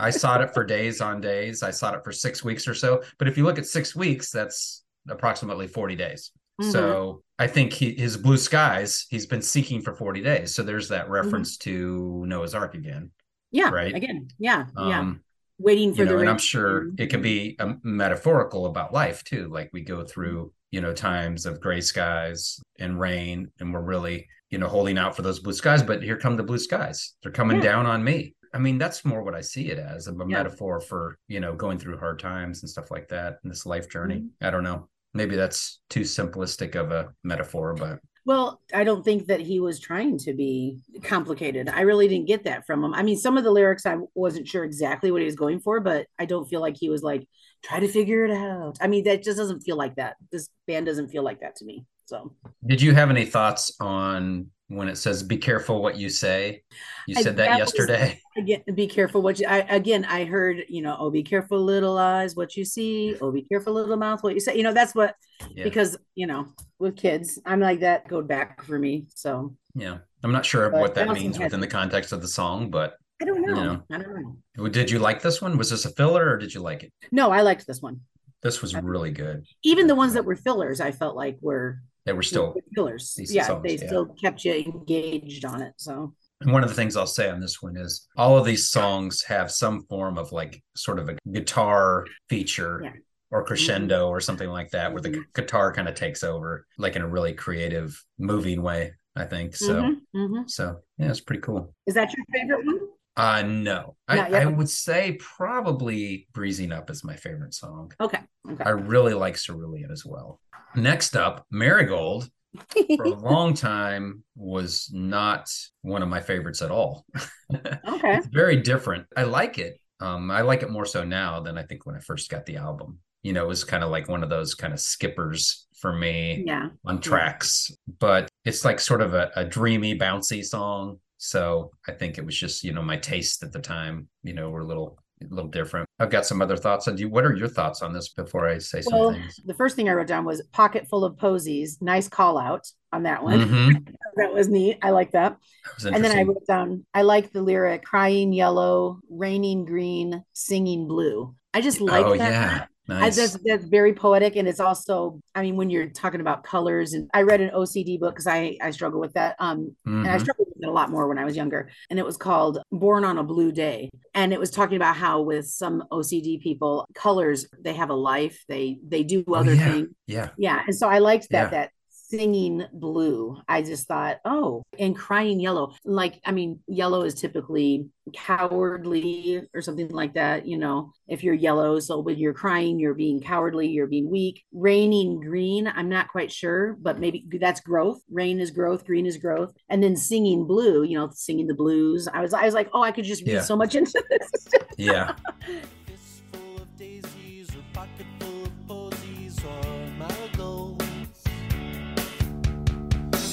C: I sought it for days on days. I sought it for six weeks or so. But if you look at six weeks, that's approximately 40 days.
D: Mhm.
C: So I think he, his blue skies, he's been seeking for 40 days. So there's
D: Mm-hmm.
C: that reference to Noah's Ark again.
D: yeah.
C: right?
D: Again. Yeah. yeah.
C: Um,
D: Waiting for
C: you
D: the
C: know, and I'm sure it can be um, metaphorical about life too. Like we go through, you know, times of gray skies and rain, and we're really, you know, holding out for those blue skies. But here come the blue skies. They're coming
D: Yeah.
C: down on me. I mean, that's more what I see it as a
D: Yeah.
C: metaphor for, you know, going through hard times and stuff like that in this life journey.
D: Mm-hmm.
C: I don't know. Maybe that's too simplistic of a metaphor, but
D: Well, I don't think that he was trying to be complicated. I really didn't get that from him. I mean, some of the lyrics I wasn't sure exactly what he was going for, but I don't feel like he was like, try to figure it out. I mean, that just doesn't feel like that. This band doesn't feel like that to me. So
C: did you have any thoughts on when it says be careful what you say? You said that
D: that was-
C: yesterday. [laughs]
D: again, be careful what you I again I heard, you know, oh be careful little eyes what you see, oh be careful little mouth what you say. You know, that's what
C: Yeah.
D: because, you know, with kids, I'm like that go back for me. So
C: Yeah. I'm not sure
D: But
C: what that means within the context of the song, but
D: I don't know.
C: know.
D: I don't know.
C: did you like this one? Was this a filler or did you like it?
D: No, I liked this one.
C: This was really good.
D: Even the ones that were fillers, I felt like were
C: They were still, killers.
D: Yeah,
C: songs,
D: they
C: yeah.
D: still kept you engaged on it. So
C: and one of the things I'll say on this one is all of these songs have some form of like sort of a guitar feature
D: Yeah.
C: or crescendo or something like that, where the
D: Mhm.
C: guitar kind of takes over, like in a really creative, moving way. I think so.
D: Mhm, mhm.
C: So yeah, it's pretty cool.
D: is that your favorite one?
C: Uh no, I, I would say probably "Breezing Up" is my favorite song.
D: Okay. Okay.
C: I really like Cerulean as well. Next up, Marigold for a [laughs] long time was not one of my favorites at all. [laughs]
D: okay.
C: It's very different. I like it. Um, I like it more so now than I think when I first got the album. You know, it was kind of like one of those kind of skippers for me
D: Yeah.
C: on tracks, but it's like sort of a, a dreamy, bouncy song. So I think it was just, you know, my taste at the time, you know, were a little a little different. I've got some other thoughts on you. What are your thoughts on this before I say some
D: Well,
C: things?
D: the first thing I wrote down was pocket full of posies. Nice call out on that one.
C: Mhm. [laughs]
D: That was neat. I like that.
C: That
D: And then I wrote down, I like the lyric crying yellow, raining green, singing blue. I just like
C: Oh,
D: that.
C: yeah. Nice.
D: that's that's very poetic, and it's also, I mean, when you're talking about colors, and I read an OCD book because I I struggle with that, um, and I
C: Mhm.
D: struggled with it a lot more when I was younger, and it was called "Born on a Blue Day," and it was talking about how with some OCD people, colors they have a life, they they do
C: Oh,
D: other
C: yeah.
D: things,
C: Yeah.
D: yeah, and so I liked that
C: Yeah.
D: that singing blue. I just thought, oh, and crying yellow. Like, I mean, yellow is typically cowardly or something like that, you know, if you're yellow. So when you're crying, you're being cowardly, you're being weak. Raining green, I'm not quite sure, but maybe that's growth. Rain is growth, green is growth. And then singing blue, you know, singing the blues. I was I was like, oh, I could just read
C: Yeah.
D: so much into this.
C: Yeah. [laughs]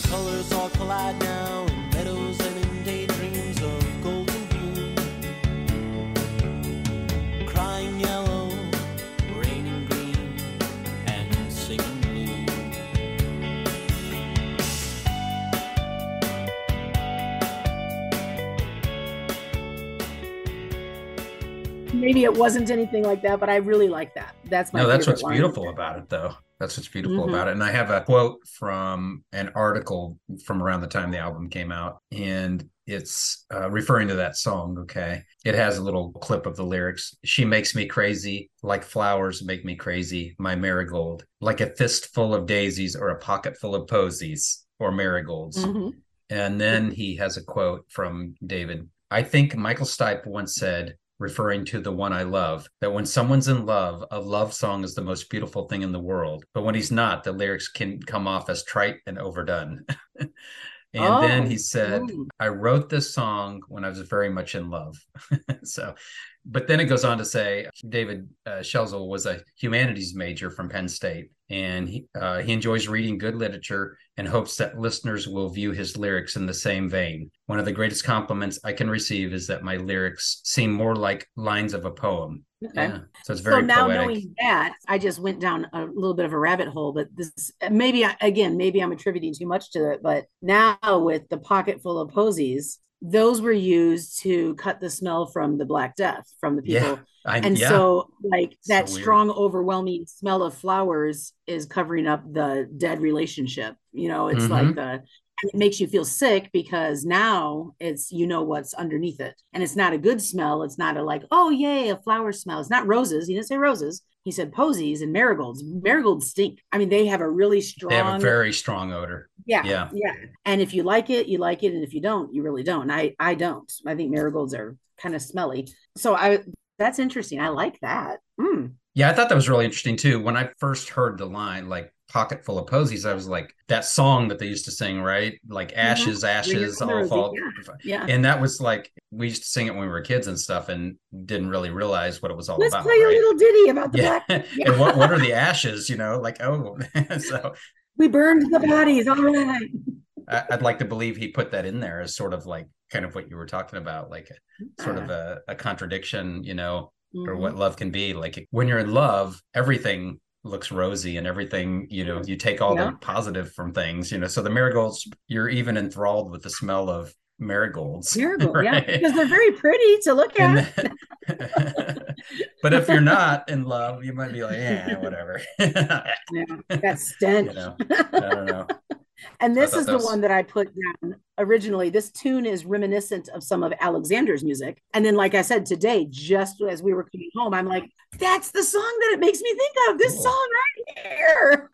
E: Colors all collide now in meadows and in daydreams of golden bloom. Crying yellow, raining green, and singing blue.
D: maybe it wasn't anything like that, but I really like that. That's my
C: No, that's what's
D: line.
C: beautiful about it, though. That's what's beautiful
D: Mhm.
C: about it. And I have a quote from an article from around the time the album came out, and it's uh, referring to that song. Okay. It has a little clip of the lyrics. She makes me crazy, like flowers make me crazy, my marigold, like a fistful of daisies or a pocket full of posies or marigolds.
D: Mhm.
C: And then he has a quote from David. I think Michael Stipe once said, referring to the one I love, that when someone's in love, a love song is the most beautiful thing in the world. But when he's not, the lyrics can come off as trite and overdone. [laughs] and then
D: Oh,
C: he said,
D: ooh.
C: I wrote this song when I was very much in love. [laughs] so, but then it goes on to say David uh, Schelzel was a humanities major from Penn State, and he, uh, he enjoys reading good literature and hopes that listeners will view his lyrics in the same vein. One of the greatest compliments I can receive is that my lyrics seem more like lines of a poem.
D: Okay.
C: Yeah. So it's very
D: so now
C: poetic.
D: knowing that, I just went down a little bit of a rabbit hole. But this maybe I- again, maybe I'm attributing too much to it. But now with the pocket full of posies, those were used to cut the smell from the Black Death from the
C: Yeah.
D: people.
C: I,
D: and
C: yeah.
D: so like
C: So
D: that
C: weird.
D: strong overwhelming smell of flowers is covering up the dead relationship you know it's
C: Mhm.
D: like the it makes you feel sick because now it's you know what's underneath it and it's not a good smell it's not a like oh yay a flower smell it's not roses he didn't say roses he said posies and marigolds marigolds stink i mean they have a really strong
C: they have a very strong odor.
D: Yeah
C: yeah.
D: yeah and if you like it you like it and if you don't you really don't i i don't i think marigolds are kind of smelly so i that's interesting i like that Mm.
C: Yeah, I thought that was really interesting too. When I first heard the line, like pocket full of posies, I was like, that song that they used to sing, right? Like ashes, ashes,
D: Ring
C: all fall.
D: yeah
C: And that was like we used to sing it when we were kids and stuff, and didn't really realize what it was all
D: let's
C: about.
D: play a little ditty about the
C: yeah.
D: black [laughs]
C: and what what are the [laughs] ashes? You know, like oh, [laughs] so
D: we burned the bodies all right
C: I'd like to believe he put that in there as sort of like kind of what you were talking about, like a, sort of a, a contradiction, you know, or
D: Mhm.
C: what love can be. Like when you're in love, everything looks rosy and everything, you know, you take all
D: Yeah.
C: the positive from things, you know. So the marigolds, you're even enthralled with the smell of marigolds.
D: Marigold, yeah, because they're very pretty to look at.
C: then- [laughs] but if you're not in love, you might be like, yeah, whatever. [laughs]
D: yeah, that stench.
C: you know, I don't know. [laughs]
D: and this is the
C: was-
D: one that I put down originally. This tune is reminiscent of some of Alexander's music. And then, like I said today, just as we were coming home, I'm like, that's the song that it makes me think of. This
C: Cool.
D: song right here.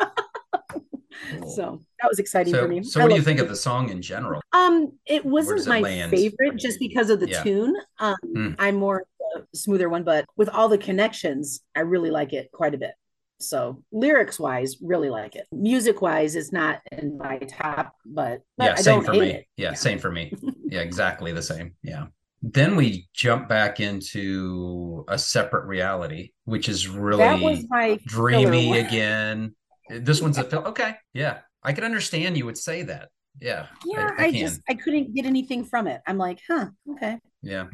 C: Cool.
D: so that was exciting for me.
C: so
D: I
C: what do you think
D: it.
C: of the song in general?
D: Um, it wasn't my favorite just because of the
C: Yeah.
D: tune. Um,
C: Mm.
D: I'm more of a smoother one, but with all the connections, I really like it quite a bit. So lyrics wise, really like it. Music wise, it's not in my top, but, but
C: yeah,
D: I
C: same for me. Yeah, same for me. [laughs] Yeah, exactly the same. Yeah. Then we jump back into a separate reality, which is really
D: that was my
C: dreamy again. This one's a film. Okay. Yeah. I can understand you would say that. Yeah.
D: Yeah,
C: I,
D: I,
C: can.
D: just I couldn't get anything from it. I'm like, huh, okay.
C: Yeah.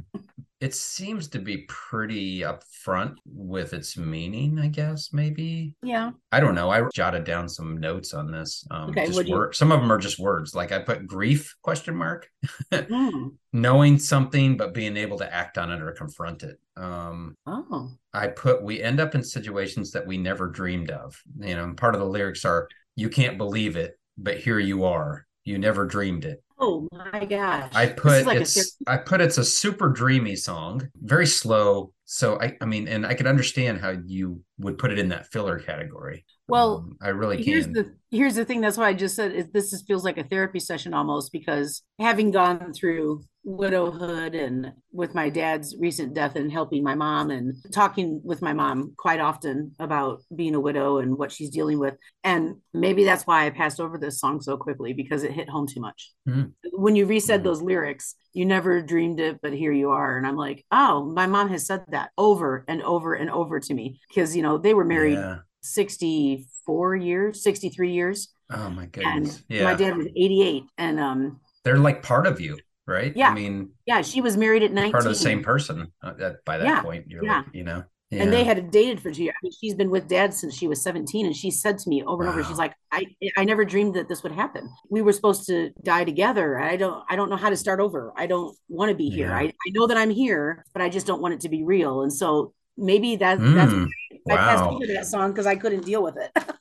C: It seems to be pretty upfront with its meaning, I guess, maybe.
D: Yeah.
C: I don't know. I jotted down some notes on this. Um,
D: Okay,
C: just
D: what'd you-
C: some of them are just words. Like I put grief question mark,
D: Mm. [laughs]
C: knowing something but being able to act on it or confront it. Um,
D: Oh.
C: I put we end up in situations that we never dreamed of. You know, part of the lyrics are you can't believe it, but here you are. You never dreamed it.
D: Oh my gosh.
C: I put
D: like
C: it's
D: ther-
C: I put it's a super dreamy song, very slow. So I I mean, and I could understand how you would put it in that filler category.
D: well,
C: Um, I really
D: here's
C: can.
D: the here's the thing. That's why I just said is this is, feels like a therapy session almost because having gone through widowhood and with my dad's recent death and helping my mom and talking with my mom quite often about being a widow and what she's dealing with. And maybe that's why I passed over this song so quickly because it hit home too much.
C: Mhm.
D: When you resaid
C: Mhm.
D: those lyrics, you never dreamed it, but here you are. And I'm like, oh, my mom has said that over and over and over to me because, you know, they were married
C: Yeah.
D: 64 years, 63 years.
C: Oh my
D: And
C: goodness. Yeah.
D: my dad was 88. And um,
C: They're like part of you, right?
D: Yeah.
C: I mean,
D: yeah, she was married at 19.
C: part of the same person uh, that, by that
D: Yeah,
C: point. You're
D: yeah.
C: like, you know.
D: And they
C: Yeah.
D: had dated for two years. I mean, she's been with dad since she was 17. And she said to me over and over, she's like, I, I never dreamed that this would happen. We were supposed to die together. I don't, I don't know how to start over. I don't want to be here.
C: Yeah.
D: I, I know that I'm here, but I just don't want it to be real. And so maybe that, that's,
C: Mm,
D: I passed
C: wow.
D: over that song because I couldn't deal with it. [laughs]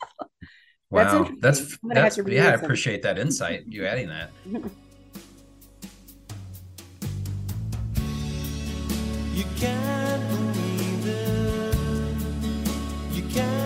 C: Wow. That's
D: have
C: that's yeah, I appreciate that insight. You adding that. [laughs]
E: You can't believe it. You can't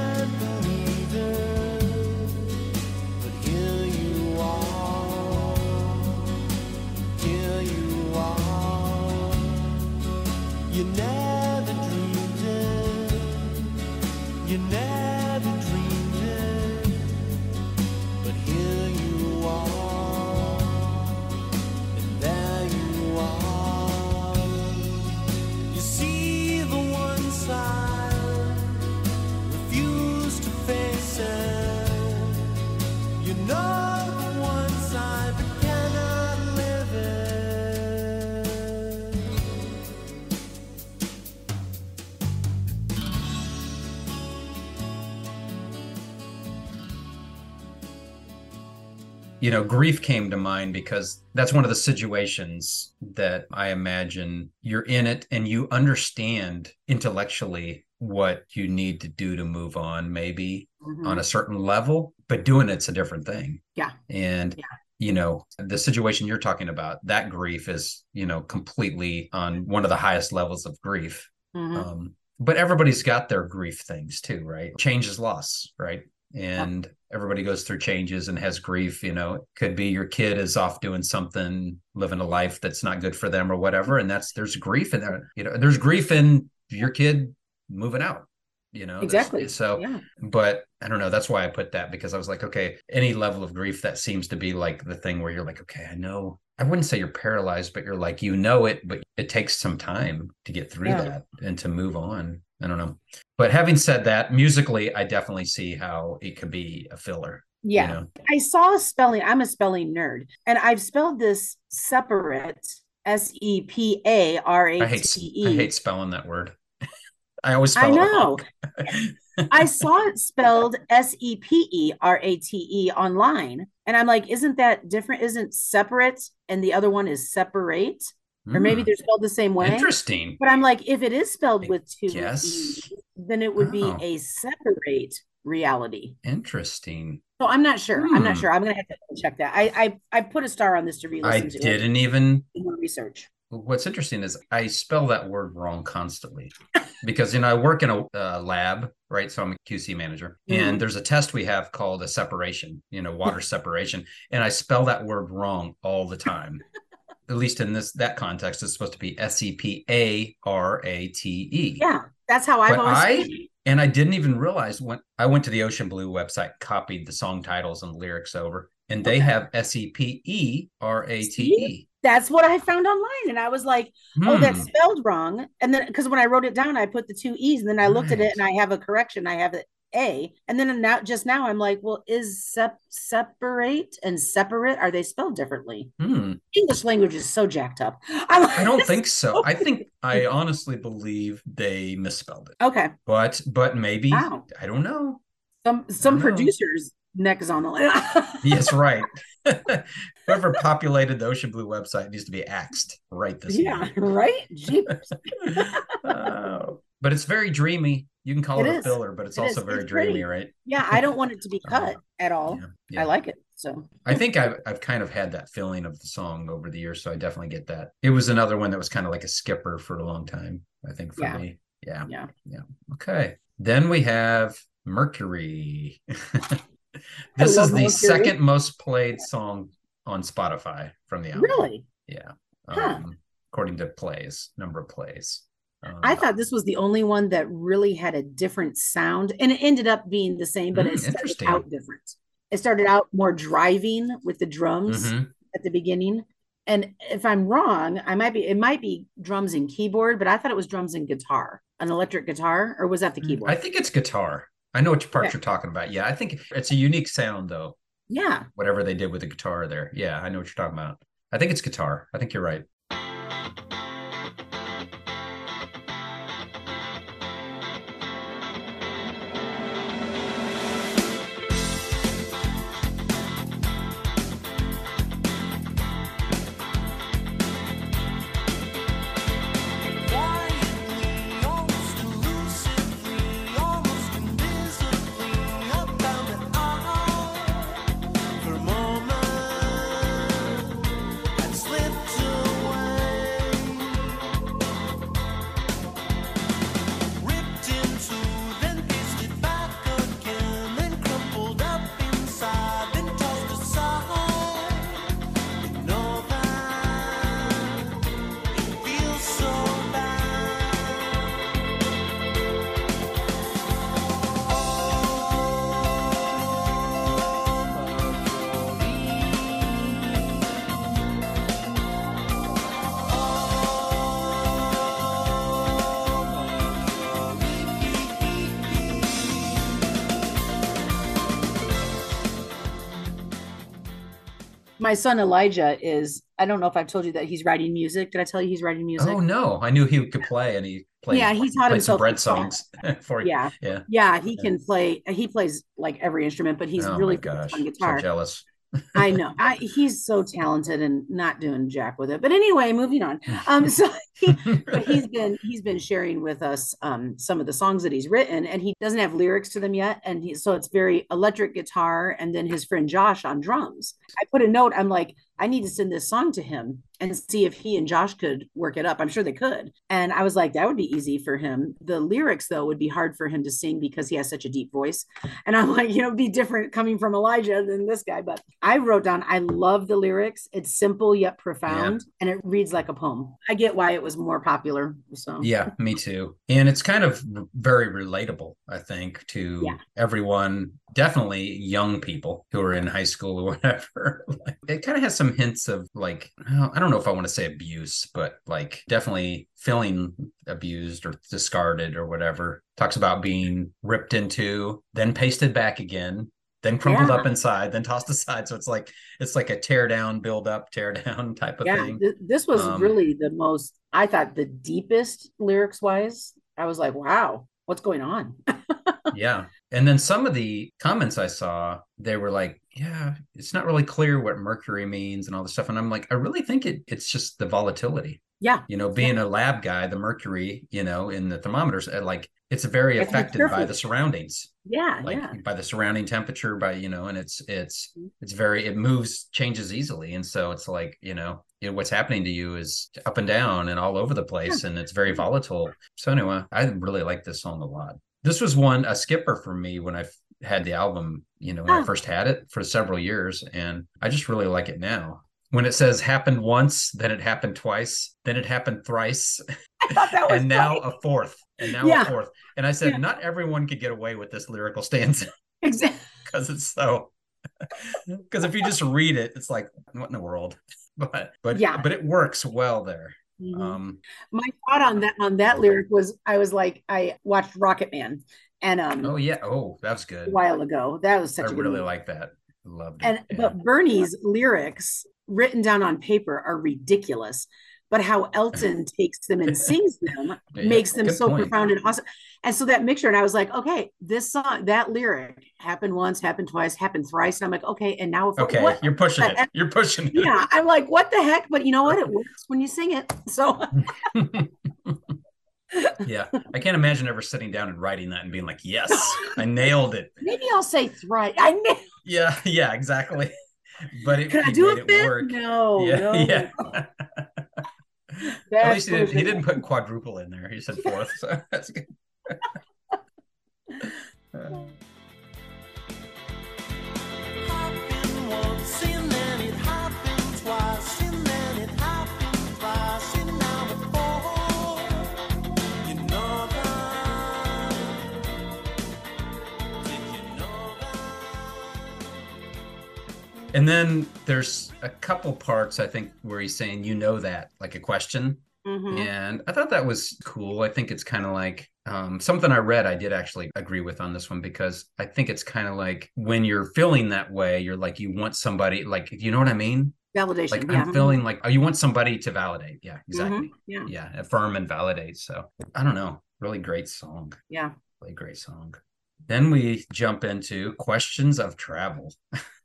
E: you know,
C: grief came to mind because that's one of the situations that I imagine you're in it and you understand intellectually what you need to do to move on, maybe
D: Mhm.
C: on a certain level, but doing it's a different thing.
D: Yeah.
C: And,
D: Yeah.
C: you know, the situation you're talking about, that grief is, you know, completely on one of the highest levels of grief.
D: Mhm.
C: Um, but everybody's got their grief things too, right? Change is loss, right? And everybody goes through changes and has grief. You know, it could be your kid is off doing something, living a life that's not good for them or whatever. And that's there's grief in there. You know, there's grief in your kid moving out. You know,
D: exactly.
C: So,
D: yeah.
C: but I don't know. That's why I put that because I was like, okay, any level of grief that seems to be like the thing where you're like, okay, I know. I wouldn't say you're paralyzed, but you're like, you know it, but it takes some time to get through
D: Yeah.
C: that and to move on. I don't know. But having said that, musically, I definitely see how it could be a filler. you
D: Yeah.
C: know?
D: I saw a spelling. I'm a spelling nerd, and I've spelled this separate. S E P A R A
C: I hate
D: T
C: I
D: E.
C: hate spelling that word. [laughs] I always
D: I
C: spell it
D: know. I [laughs] saw it spelled S E P E R A T E online, and I'm like, isn't that different? Isn't separate and the other one is separate, or maybe
C: Hmm,
D: they're spelled the same way?
C: interesting.
D: But I'm like, if it is spelled
C: I
D: with two
C: yes,
D: E's, then it would be
C: Oh.
D: a separate reality.
C: Interesting.
D: So I'm not sure. I'm not
C: Hmm.
D: sure. I'm gonna have to check that. I I, I put a star on this to
C: I
D: re-listen to.
C: didn't even
D: Do more research.
C: what's interesting is I spell that word wrong constantly because you know I work in a uh, lab, right? So I'm a QC manager,
D: Mhm.
C: and there's a test we have called a separation, you know, water [laughs] separation, and I spell that word wrong all the time. At least in this that context, it's supposed to be S E P A R A T E.
D: Yeah, that's how I've
C: But
D: always.
C: I-. And I didn't even realize when I went to the Ocean Blue website, copied the song titles and lyrics over, and they
D: Okay.
C: have S E P E R A T E.
D: That's what I found online, and I was like, "Oh, that's
C: Hmm.
D: spelled wrong." And then, because when I wrote it down, I put the two e's, and then I looked at it, and I have a correction. I have it A. And then now, just now, I'm like, well, is sep- separate and separate are they spelled differently?
C: Hmm.
D: English language is so jacked up. [laughs] I'm
C: I don't think so. [laughs] I think I honestly believe they misspelled it.
D: okay.
C: But but maybe
D: Wow.
C: I don't know.
D: Some some
C: know.
D: producers neck is on the line. [laughs]
C: Yes, right. Whoever populated the Ocean Blue website needs to be axed right this
D: yeah,
C: minute.
D: right. Jeepers.
C: Oh, but it's very dreamy. You can call
D: It
C: it, a filler, but it's
D: It
C: also
D: is.
C: very
D: It's
C: dreamy,
D: pretty.
C: right?
D: Yeah, I don't want it to be
C: Uh, [laughs]
D: cut at all.
C: Yeah,
D: I like it. So
C: I think I've I've kind of had that feeling of the song over the years, so I definitely get that. It was another one that was kind of like a skipper for a long time. I think for
D: Yeah.
C: me, yeah,
D: yeah.
C: yeah. Okay, then we have Mercury. [laughs] this is the
D: Mercury.
C: second most played song on Spotify from the album.
D: Really?
C: Yeah.
D: Huh.
C: Um, according to plays, number of plays. Um,
D: I thought this was the only one that really had a different sound, and it ended up being the same, but
C: Mm,
D: it started out different. It started out more driving with the drums
C: mhm.
D: at the beginning. And if I'm wrong, I might be. It might be drums and keyboard, but I thought it was drums and guitar, an electric guitar, or was that the keyboard?
C: Mm, I think it's guitar. I know which part
D: Okay.
C: you're talking about. Yeah, I think it's a unique sound though.
D: yeah,
C: Whatever they did with the guitar there. Yeah, I know what you're talking about. I think it's guitar. I think you're right.
D: My son Elijah is. I don't know if I've told you that he's writing music. Did I tell you he's writing music?
C: Oh no, I knew he could play, and he played.
D: Yeah, he taught
C: some
D: himself
C: bread
D: guitar.
C: songs [laughs] for you.
D: yeah,
C: yeah.
D: yeah. He can play. He plays like every instrument, but he's
C: oh
D: really
C: gosh,
D: on
C: so jealous.
D: I know. I, he's so talented and not doing jack with it. But anyway, moving on. Um, so [laughs] he, but he's been he's been sharing with us um some of the songs that he's written, and he doesn't have lyrics to them yet. And he, so it's very electric guitar, and then his friend Josh on drums. I put a note. I'm like, I need to send this song to him and see if he and Josh could work it up. I'm sure they could. And I was like, that would be easy for him. The lyrics though would be hard for him to sing because he has such a deep voice. And I'm like, you know, it'd be different coming from Elijah than this guy. But I wrote down, I love the lyrics. It's simple yet profound, and it reads like a poem. I get why it was more popular. So
C: Yeah, me too. And it's kind of very relatable, I think, to
D: Yeah.
C: everyone, definitely young people who are in high school or [laughs] whatever. It kind of has some hints of like, I don't know if I want to say abuse, but like definitely feeling abused or discarded or whatever. Talks about being ripped into, then pasted back again. Then crumpled
D: Yeah.
C: up inside, then tossed aside. So it's like it's like a tear down, build up, tear [laughs] down type of
D: yeah,
C: thing.
D: th- this was
C: Um,
D: really the most. I thought the deepest lyrics wise. I was like, wow, what's going on? [laughs]
C: yeah. And then some of the comments I saw, they were like, yeah, it's not really clear what mercury means and all this stuff. And I'm like, I really think it it's just the volatility.
D: yeah,
C: You know, being a lab guy, the mercury, you know, in the thermometers, uh, like it's very
D: be
C: affected by the surroundings,
D: yeah,
C: like
D: yeah.
C: by the surrounding temperature, by you know, and it's it's
D: Mhm.
C: it's very it moves, changes easily. And so it's like, you know, you know, what's happening to you is up and down and all over the place and it's very volatile. So anyway, I really like this song a lot. This was one a skipper for me when I had the album, you know, when I
D: Oh.
C: first had it for several years and I just really like it now. When it says happened once, then it happened twice, then it happened thrice,
D: I thought that [laughs] was
C: and now
D: funny.
C: a fourth, and now
D: Yeah.
C: a fourth. And I said,
D: Yeah.
C: not everyone could get away with this lyrical stanza [laughs]
D: exactly.
C: because it's so. [laughs] Because if you just read it, it's like, what in the world? But but
D: Yeah.
C: but it works well there.
D: Mhm.
C: Um,
D: my thought on that on that lyric was I was like I watched Rocket Man and um
C: Oh yeah. Oh, that's good a
D: while ago. That was such a good
C: really
D: movie.
C: like that. Loved it.
D: and
C: yeah.
D: but Bernie's lyrics written down on paper are ridiculous. But how Elton [laughs] takes them and sings them
C: Yeah,
D: makes them so
C: point.
D: profound and awesome. And so that mixture, and I was like, okay, this song, that lyric happened once, happened twice, happened thrice. And I'm like, okay, and now if
C: Okay,
D: what?
C: you're pushing it. [laughs] You're pushing it.
D: Yeah, I'm like, what the heck? But you know what? It works when you sing it. So [laughs]
C: yeah. I can't imagine ever sitting down and writing that and being like, yes, I nailed it. [laughs]
D: maybe I'll say thrice. I know.
C: Yeah, yeah, exactly. But it,
D: Can I do a fifth? No,
C: yeah,
D: no.
C: yeah. [laughs] At least he didn't, he didn't put quadruple in there. He said fourth, so [laughs] that's good.
F: Happened And then
C: there's a couple parts I think where he's saying, "You know that," like a question,
D: Mhm.
C: and I thought that was cool. I think it's kind of like um, something I read. I did actually agree with on this one because I think it's kind of like when you're feeling that way, you're like you want somebody, like you know what I mean?
D: Validation.
C: Like
D: yeah.
C: I'm feeling like oh, you want somebody to validate. Yeah,
D: Mhm.
C: exactly.
D: Yeah.
C: Yeah, affirm and validate. So I don't know. Really great song.
D: Yeah.
C: Really great song. Then we jump into questions of travel. [laughs]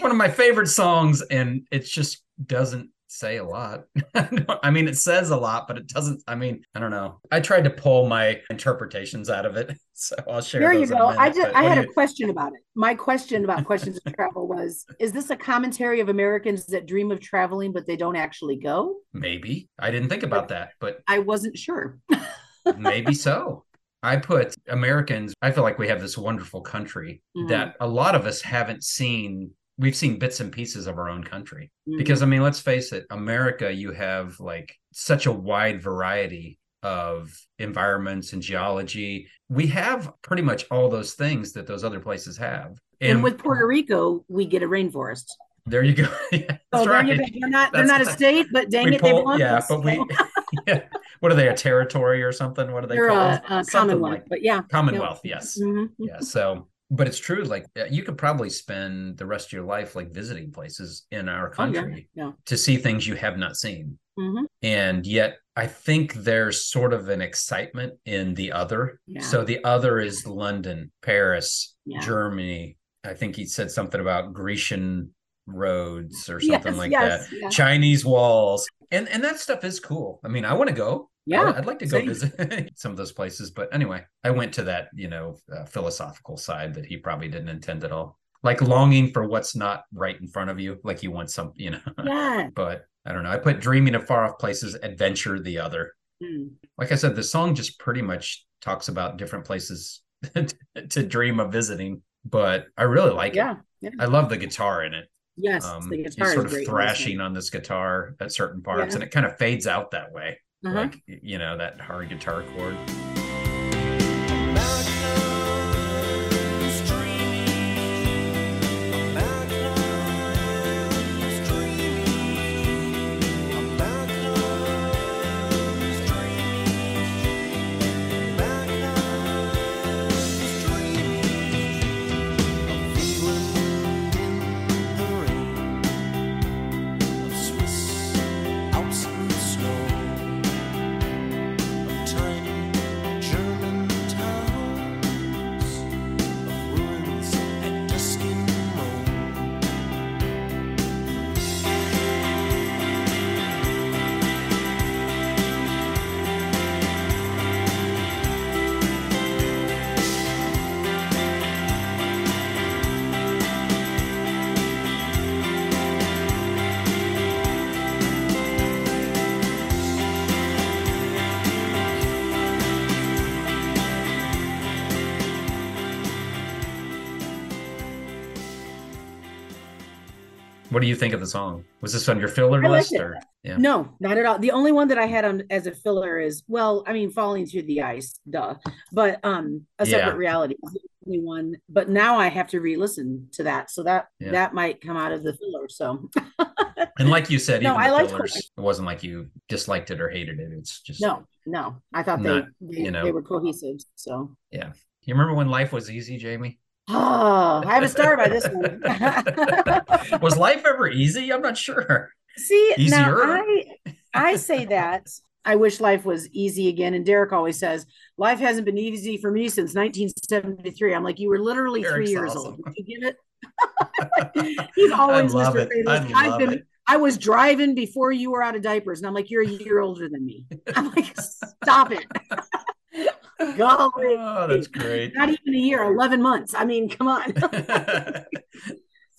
C: one of my favorite songs and it just doesn't say a lot [laughs] i mean it says a lot but it doesn't i mean i don't know i tried to pull my interpretations out of it [laughs] so i'll share
D: There you
C: those in a
D: go. I just I had a
C: you-
D: question about it. My question about questions of travel was: Is this a commentary of Americans that dream of traveling but they don't actually go?
C: maybe i didn't think about that but
D: I wasn't sure. [laughs]
C: maybe so i put americans i feel like we have this wonderful country
D: Mhm.
C: that a lot of us haven't seen we've seen bits and pieces of our own country
D: Mhm.
C: because i mean let's face it america you have like such a wide variety of environments and geology we have pretty much all those things that those other places have
D: and, with Puerto Rico, we get a rainforest.
C: there you go [laughs] yeah,
D: So
C: that's
D: there you
C: right
D: go. They're not they're not a state, but dang
C: We
D: it, they
C: pull-
D: belong.
C: yeah but we [laughs] [laughs] yeah what are they a territory or something what are they
D: they're
C: called
D: a, commonwealth.
C: like-
D: but yeah,
C: commonwealth yes
D: Mhm.
C: yeah so but it's true like you could probably spend the rest of your life like visiting places in our
D: Oh, yeah,
C: country
D: yeah.
C: to see things you have not seen
D: Mhm.
C: and yet i think there's sort of an excitement in the other
D: Yeah.
C: so the other is london paris germany i think he said something about grecian roads or something
D: Yes,
C: like
D: yes,
C: that
D: yeah.
C: chinese walls and and that stuff is cool i mean i want to go
D: Yeah,
C: I'd like to go
D: same.
C: visit [laughs] some of those places. But anyway, I went to that, you know, uh, philosophical side that he probably didn't intend at all. Like longing for what's not right in front of you, like you want some, you know. [laughs]
D: Yeah.
C: but I don't know. I put dreaming of far off places, adventure the other.
D: Mm.
C: Like I said, the song just pretty much talks about different places [laughs] to dream of visiting. But I really like
D: Yeah.
C: it.
D: Yeah.
C: I love the guitar in it.
D: Yes.
C: Um,
D: the
C: he's sort of
D: great. in this
C: thrashing on this guitar at certain parts,
D: Yeah.
C: and it kind of fades out that way
D: Uh-huh.
C: like you know that hard guitar chord what do you think of the song was this on your filler
D: I
C: list or yeah
D: No, not at all. The only one that I had on as a filler is well, I mean, falling through the ice, duh. But um, a separate
C: Yeah.
D: reality only one. But now I have to re-listen to that, so that
C: Yeah.
D: that might come out of the filler. So [laughs]
C: and like you said
D: No,
C: even
D: I liked
C: fillers
D: Courtney.
C: it wasn't like you disliked it or hated it it's just
D: no, no, I thought
C: Not,
D: they they,
C: you know.
D: they were cohesive. So yeah,
F: You remember when life was easy, Jamie?
D: Oh, I have a started by this one. [laughs]
F: was life ever easy? I'm not sure.
D: See, now I I say that I wish life was easy again. And Derek always says, life hasn't been easy for me since 1973. I'm like, you were literally
F: Derek's
D: three years
F: awesome.
D: old. Did you get it? [laughs] He's always Mr. Famous. I've been
F: it.
D: I was driving before you were out of diapers. And I'm like, you're a year older than me. I'm like, stop it. [laughs] Golly. [laughs]
F: Oh, that's great.
D: Not even a year, 11 months. I mean, come on. [laughs] [laughs]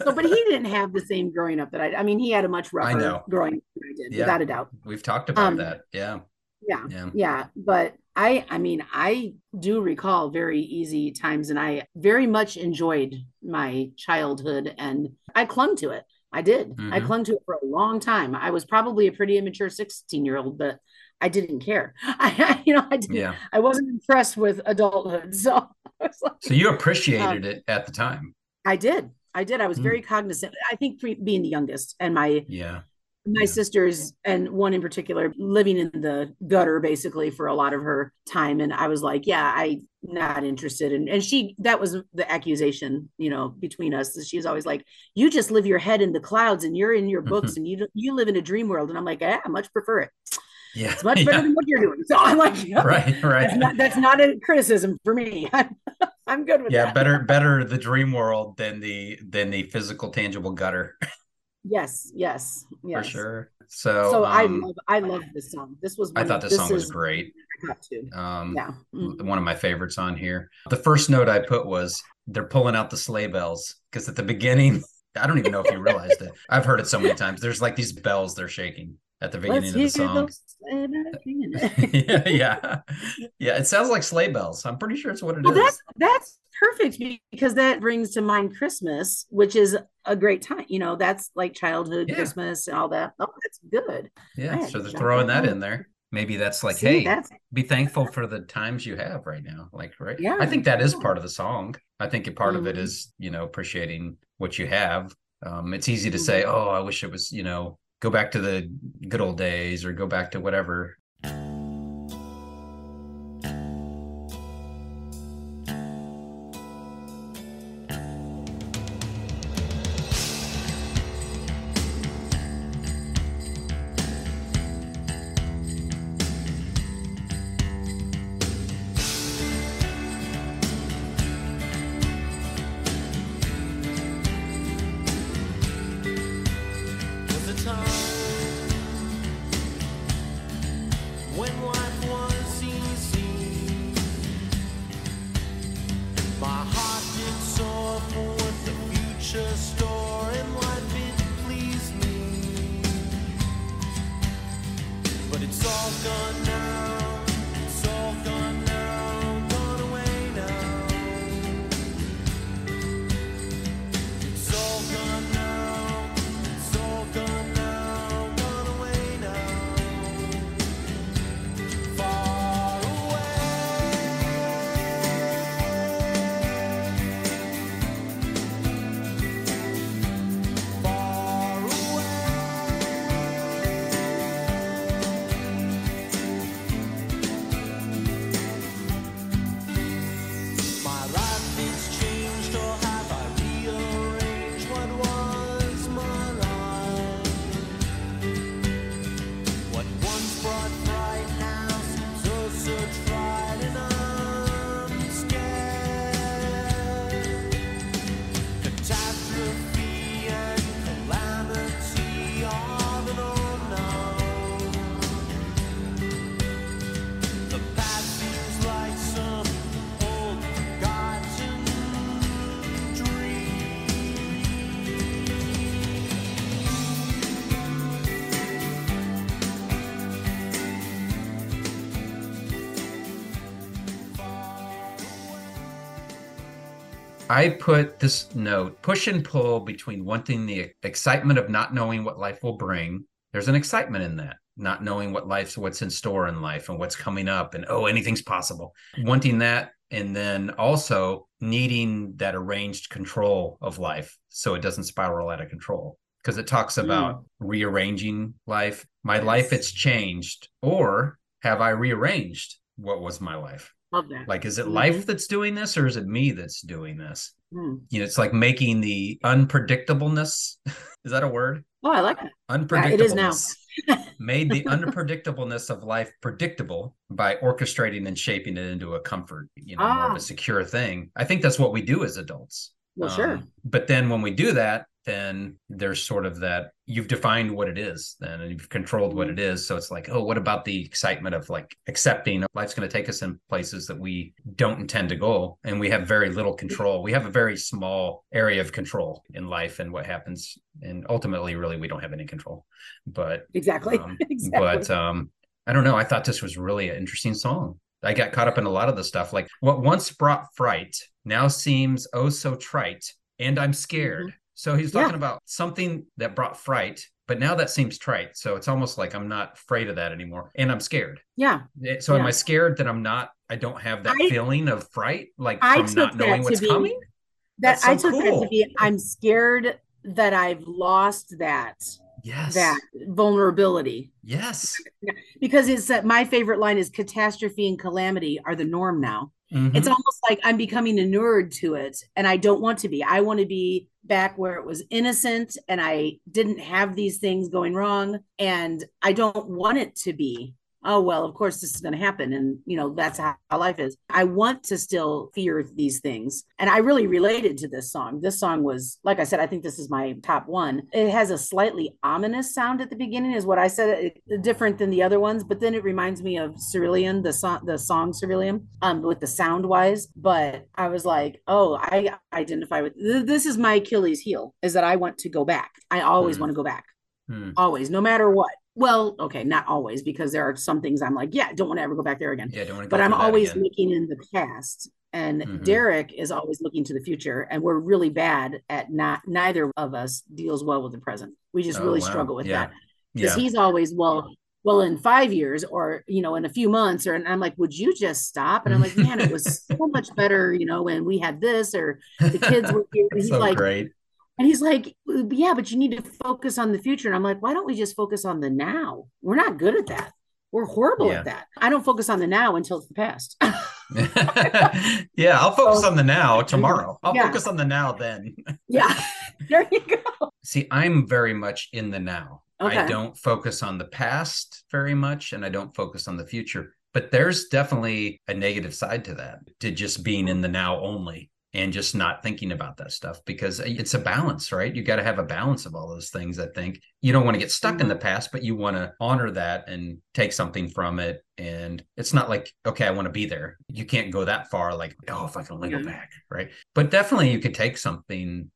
D: So, but he didn't have the same growing up that I. I mean, he had a much rougher
F: know.
D: growing up than I did,
F: Yeah.
D: without a doubt.
F: We've talked about
D: Um,
F: that. Yeah.
D: Yeah,
F: Yeah.
D: yeah. But I, I mean, I do recall very easy times, and I very much enjoyed my childhood, and I clung to it. I did. I
F: Mhm.
D: clung to it for a long time. I was probably a pretty immature sixteen-year-old, but I didn't care. [laughs] I, you know, I didn't.
F: Yeah.
D: I wasn't impressed with adulthood, [laughs] so I was like,
F: So you appreciated
D: Um,
F: it at the time.
D: I did. I did. I was
F: Mm.
D: very cognizant. I think being the youngest and my
F: Yeah.
D: my
F: Yeah.
D: sisters and one in particular living in the gutter basically for a lot of her time and i was like yeah i not interested And, and she that was the accusation you know between us She's always like you just live your head in the clouds and you're in your [laughs] books and you you live in a dream world and i'm like yeah, i much prefer it
F: Yeah.
D: it's much [laughs] better
F: Yeah.
D: than what you're doing so i'm like [laughs] yeah,
F: Right.
D: that's
F: Right.
D: not, that's not a criticism for me [laughs] i'm, I'm good with
F: Yeah.
D: that
F: Better, better the dream world than the than the physical, tangible gutter
D: yes yes yes
F: for sure. So,
D: so i
F: um,
D: love i love this song this was
F: I thought
D: of-
F: this song was great.
D: my top two.
F: Um,
D: yeah Mm.
F: one of my favorites on here. The first note I put was they're pulling out the sleigh bells because at the beginning, I don't even know if you realized it. I've heard it so many times. There's like these bells they're shaking at the beginning
D: Let's
F: of the song.
D: those sleigh bells ringing.
F: yeah, yeah, yeah. It sounds like sleigh bells. I'm pretty sure it's what it is.
D: well, that's that's perfect because that brings to mind Christmas, which is a great time. You know, that's like childhood
F: Yeah.
D: Christmas and all that. Oh, that's good.
F: yeah.
D: I
F: So they're throwing that in there. Maybe that's like,
D: See,
F: hey,
D: that's
F: be thankful for the times you have right now. Like, right?
D: Yeah,
F: I think that is part of the song. I think a part of it
D: Mhm.
F: is, you know, appreciating what you have. Um, it's easy to say,
D: Mhm.
F: oh, I wish it was, you know, go back to the good old days or go back to whatever.
E: I
F: put this note push and pull between wanting the excitement of not knowing what life will bring. There's an excitement in that, not knowing what life's what's in store in life and what's coming up, and oh, anything's possible. Wanting that, and then also needing that arranged control of life so it doesn't spiral out of control. Because it talks about mm. rearranging life. My life, it's changed, or have I rearranged what was my life?
D: Love that.
C: Like, is it
D: Mhm.
C: life that's doing this or is it me that's doing this?
D: Hmm.
C: You know, it's like making the unpredictableness. [laughs] is that a word?
D: Oh, I like it.
C: Unpredictableness.
D: it is now.
C: made the unpredictableness of life predictable by orchestrating and shaping it into a comfort, you know, more of
D: Ah.
C: a secure thing. I think that's what we do as adults.
D: Well, sure.
C: Um, but then when we do that, then there's sort of that you've defined what it is then and you've controlled what
D: Mm-hmm.
C: it is. So it's like, oh, what about the excitement of like accepting life's going to take us in places that we don't intend to go and we have very little control. We have a very small area of control in life and what happens. And ultimately, really, we don't have any control. But
D: Exactly.
C: um, [laughs]
D: exactly.
C: but um i don't know i thought this was really an interesting song i got caught up in a lot of the stuff like what once brought fright now seems oh so trite and i'm scared so he's
D: Mm-hmm. Yeah.
C: talking about something that brought fright but now that seems trite so it's almost like i'm not afraid of that anymore and i'm scared
D: yeah.
C: Eh, so am i scared that i'm not i don't have that
D: I-
C: feeling of fright like
D: I
C: from not knowing what's
D: be
C: coming
D: that
C: so
D: I took that to be I'm scared that I've lost that
C: yes
D: that vulnerability
C: yes [laughs]
D: because it's that my favorite line is catastrophe and calamity are the norm now.
C: Mhm.
D: It's almost like I'm becoming inured to it and I don't want to be. I want to be back where it was innocent and I didn't have these things going wrong and I don't want it to be. Oh well, of course this is going to happen and you know that's how, how life is. I want to still fear these things. And I really related to this song. This song was like I said I think this is my top 1. It has a slightly ominous sound at the beginning is what I said it, different than the other ones, but then it reminds me of Cerulean, the song the song Cerulean um with the sound wise, but I was like, "Oh, I identify with th- this is my Achilles heel is that I want to go back. I always
C: Hmm.
D: want to go back.
C: Hmm.
D: Always, no matter what. Well, okay, not always because there are some things I'm like, yeah, don't want to ever go back there again.
C: yeah don't want to
D: But I'm always looking in the past and
C: Mhm.
D: Derek is always looking to the future and we're really bad at not neither of us deals well with the present. We just
C: Oh,
D: really
C: wow.
D: struggle with
C: Yeah.
D: that because
C: yeah
D: he's always well well in five years or you know in a few months or and i'm like would you just stop and i'm like man it was [laughs] so much better you know when we had this or the kids were here and he's
C: so
D: like
C: great
D: and he's like yeah but you need to focus on the future and i'm like why don't we just focus on the now we're not good at that we're horrible
C: Yeah.
D: at that i don't focus on the now until it's the past [laughs] [laughs]
C: yeah, I'll focus on the now tomorrow. I'll
D: Yeah.
C: focus on the now then. [laughs]
D: yeah there you go
C: See, I'm very much in the now. I don't focus on the past very much and I don't focus on the future. But there's definitely a negative side to that, to just being in the now only and just not thinking about that stuff because eh, it's a balance, right? You got to have a balance of all those things. I think you don't want to get stuck in the mm-hmm. past, but you want to honor that and take something from it. And it's not like, okay, I want to be there. You can't go that far, like, oh, if I can only go
D: mm-hmm.
C: back, right? But definitely you could take something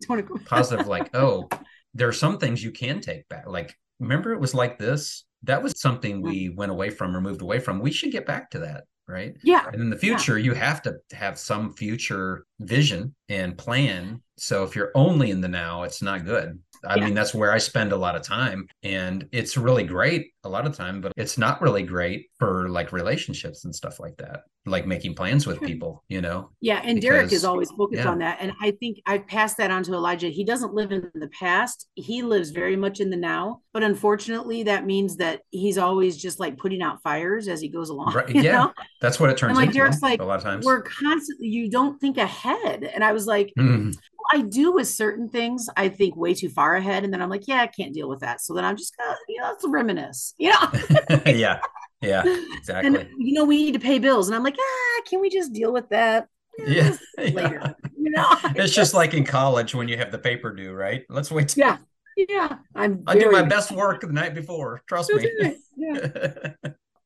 C: positive like [laughs] oh there are some things you can take back like remember it was like this that was something mm-hmm. we went away from or moved away from we should get back to that right?
D: Yeah
C: and in the future you have to have some future vision and plan. So if you're only in the now it's not good i
D: Yeah.
C: mean that's where i spend a lot of time and it's really great a lot of time but it's not really great for like relationships and stuff like that like making plans with people you know
D: Yeah, and Derek is always focused
C: yeah.
D: on that. And I think I passed that on to Elijah. He doesn't live in the past. He lives very much in the now. But unfortunately, that means that he's always just like putting out fires as he goes along.
C: Right, [laughs] yeah.
D: know?
C: that's what it turns
D: And like
C: into
D: Derek's like,
C: a lot of times
D: we're constantly you don't think ahead. And I was like,
C: Mhm.
D: I do with certain things, I think way too far ahead. And then I'm like, yeah, I can't deal with that. So then I'm just gonna, you know, let's reminisce. You know? [laughs]
C: yeah yeah
D: And
C: exactly
D: you know, we need to pay bills. And I'm like, ah, can we just deal with that?
C: yeah, [laughs]
D: Later.
C: yeah.
D: You know? [laughs]
C: it's just like in college when you have the paper due right let's wait till
D: Yeah. Yeah. I'm
C: i do my best work the night before trust me.
D: Yeah.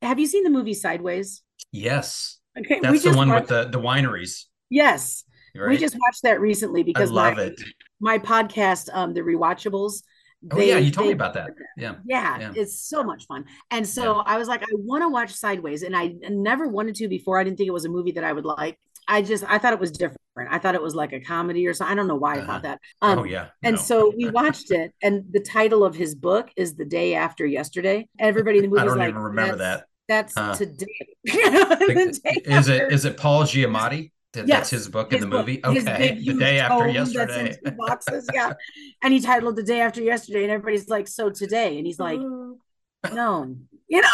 D: Have you seen the movie Sideways?
C: yes
D: Okay.
C: that's the one
D: watched,
C: with the the wineries
D: Yes.
C: Right
D: We just watched that recently
C: i
D: because
C: love
D: my,
C: it
D: my podcast, um, The Rewatchables.
C: oh yeah you told me about that yeah
D: Yeah,
C: Yeah.
D: it's so much fun. And so I was like, I want to watch Sideways, and I never wanted to before. I didn't think it was a movie that I would like. I just I thought it was different. I thought it was like a comedy or something. I don't know why I
C: Uh-huh.
D: thought that. Um,
C: oh yeah
D: And
C: no.
D: so we watched it, and the title of his book is "The Day After Yesterday." Everybody in the [laughs] movie
C: i
D: is
C: don't
D: like,
C: even remember
D: "That's-
C: that
D: That's
C: Huh.
D: today. [laughs] The day
C: is it
D: after-
C: is it paul giamatti That-
D: Yes,
C: that's his book in the
D: book,
C: movie okay [laughs] the day after
D: tome that's in
C: yesterday [laughs]
D: boxes, yeah. And he titled "The Day After Yesterday," and everybody's like, "So today," and he's like, [laughs] "No, you know."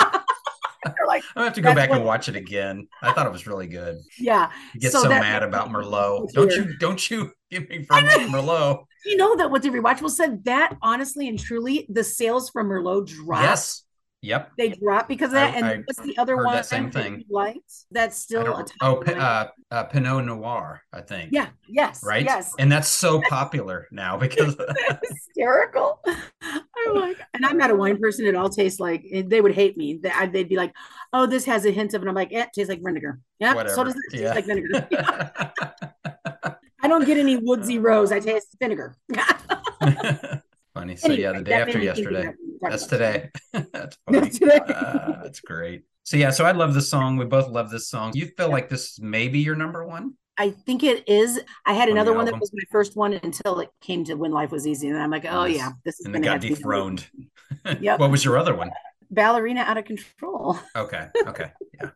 D: Like,
C: I have to go back and watch it again. I thought it was really good.
D: yeah.
C: You get
D: So
C: so,
D: that-
C: mad about Merlot. Don't you don't you give me from Merlot.
D: You know that what the rewatchable said that honestly and truly, the sales from Merlot dropped.
C: Yes. Yep.
D: They drop because of that.
C: I-
D: and
C: I
D: what's the other one
C: that same thing.
D: liked? That's still a
C: oh, P- uh, uh, Pinot Noir, I think.
D: yeah. Yes.
C: Right.
D: Yes.
C: And that's so popular now because [laughs]
D: hysterical. I'm [laughs] like, and I'm not a wine person. It all tastes like they would hate me. They, I'd- be like, "Oh, this has a hint of," and I'm like, "Eh, it tastes like vinegar." Yeah,
C: whatever.
D: so does it taste
C: yeah.
D: like vinegar. [laughs] I don't get any woodsy rose. I taste vinegar.
C: Funny. So yeah, the day after
D: made me think of
C: yesterday.
D: that when we talked
C: That's today. [laughs] that's [laughs] funny.
D: That's today.
C: Uh, that's great. So yeah, so I love this song. We both love this song. You feel like this may be your number one?
D: I think it is. I had
C: On
D: another one that was my first one until it came to When Life Was Easy, and I'm like, oh
C: Nice.
D: yeah, this is
C: And it got
D: have be number
C: dethroned.
D: Yep. [laughs]
C: what was your other one?
D: Ballerina out of control.
C: Okay. Okay. Yeah.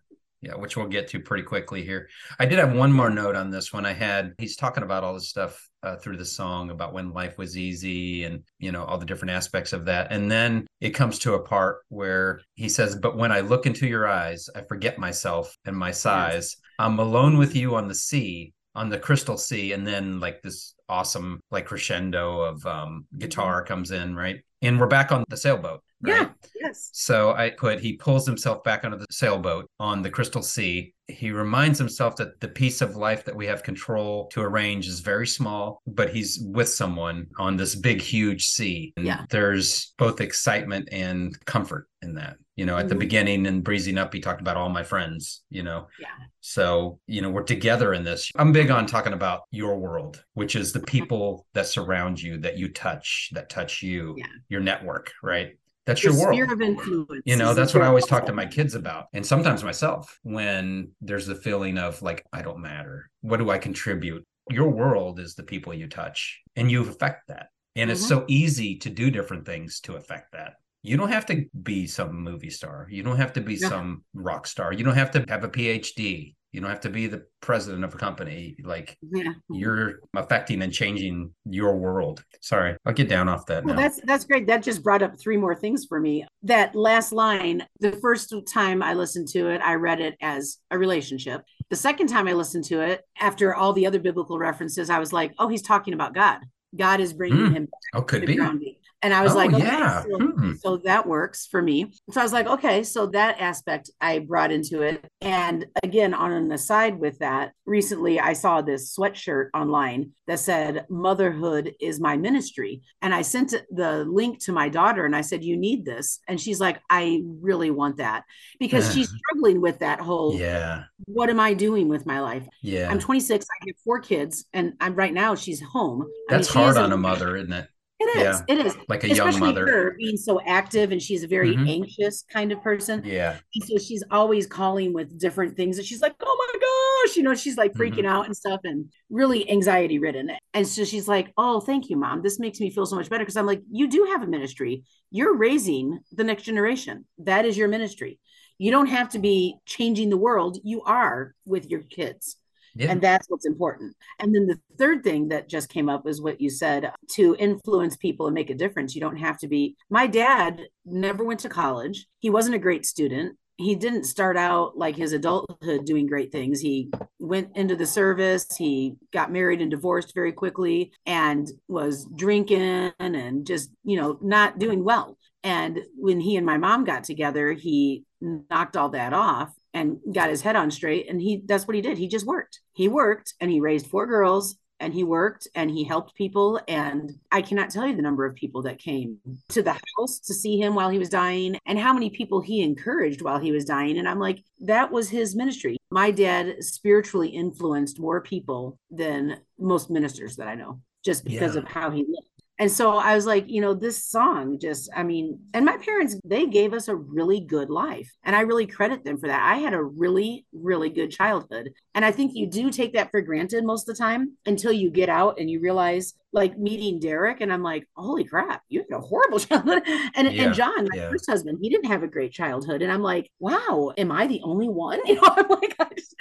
C: Yeah, which we'll get to pretty quickly here. I did have one more note on this one. I had he's talking about all this stuff uh, through the song about when life was easy and you know all the different aspects of that. And then it comes to a part where he says, "But when I look into your eyes, I forget myself and my size. I'm alone with you on the sea, on the crystal sea." And then like this awesome like crescendo of um, guitar comes in, right? And we're back on the sailboat, right?
D: Yeah. Yes.
C: So I put he pulls himself back onto the sailboat on the Crystal Sea. He reminds himself that the piece of life that we have control to arrange is very small, but he's with someone on this big, huge sea. And
D: Yeah.
C: there's both excitement and comfort in that. You know, at the
D: Mhm.
C: beginning and breezing up, he talked about all my friends, you know.
D: Yeah.
C: So, you know, we're together in this. I'm big on talking about your world, which is the people that surround you, that you touch, that touch you,
D: Yeah.
C: your network, right? That's
D: Your
C: your world
D: of influence.
C: you know that's what i always talk to my kids about and sometimes myself when there's the feeling of like i don't matter what do i contribute your world is the people you touch and you affect that and it's
D: Mhm.
C: so easy to do different things to affect that you don't have to be some movie star you don't have to be
D: Yeah.
C: some rock star you don't have to have a phd you don't have to be the president of a company like
D: Yeah.
C: you're affecting and changing your world sorry i'll get down off that
D: Well,
C: now
D: that's that's great. That just brought up three more things for me. That last line, the first time I listened to it, I read it as a relationship. The second time I listened to it, after all the other biblical references, I was like, "Oh, he's talking about God. God is bringing
C: Hmm.
D: him
C: oh could be
D: grounding." And I was
C: Oh,
D: like, okay,
C: yeah.
D: so,
C: Hmm.
D: so that works for me. So I was like, okay, so that aspect I brought into it. And again, on an aside with that, recently I saw this sweatshirt online that said, Motherhood is my ministry. And I sent the link to my daughter and I said, You need this. And she's like, I really want that because she's [laughs] struggling with that whole,
C: yeah
D: what am I doing with my life?
C: yeah
D: I'm 26, I have four kids, and I'm right now she's home. I mean,
C: That's hard on a mother, isn't it?
D: It is.
C: Yeah.
D: It is.
C: Like a young
D: Especially
C: mother.
D: her being so active and she's a very
C: Mhm.
D: anxious kind of person.
C: Yeah.
D: And so she's always calling with different things. And she's like, oh my gosh, you know, she's like freaking
C: Mm-hmm.
D: out and stuff and really anxiety ridden. And so she's like, oh, thank you, mom. This makes me feel so much better. Cause I'm like, you do have a ministry. You're raising the next generation. That is your ministry. You don't have to be changing the world. You are with your kids.
C: Yeah.
D: And that's what's important. And then the third thing that just came up is what you said to influence people and make a difference. You don't have to be. My dad never went to college. He wasn't a great student. He didn't start out like his adulthood doing great things. He went into the service. He got married and divorced very quickly and was drinking and just, you know, not doing well. And when he and my mom got together, he knocked all that off and got his head on straight and he that's what he did. He just worked. He worked and he raised four girls and he worked and he helped people and i cannot tell you the number of people that came to the house to see him while he was dying and how many people he encouraged while he was dying and i'm like that was his ministry. My dad spiritually influenced more people than most ministers that i know just because
C: Yeah.
D: of how he lived and so I was like, you know, this song just, I mean, and my parents, they gave us a really good life. And I really credit them for that. I had a really, really good childhood. And I think you do take that for granted most of the time until you get out and you realize, like meeting Derek, and I'm like, holy crap, you had a horrible [laughs] childhood. And,
C: Yeah,
D: and John, my
C: yeah.
D: first husband, he didn't have a great childhood. And I'm like, wow, am I the only one? [laughs] You know, I'm like, I just,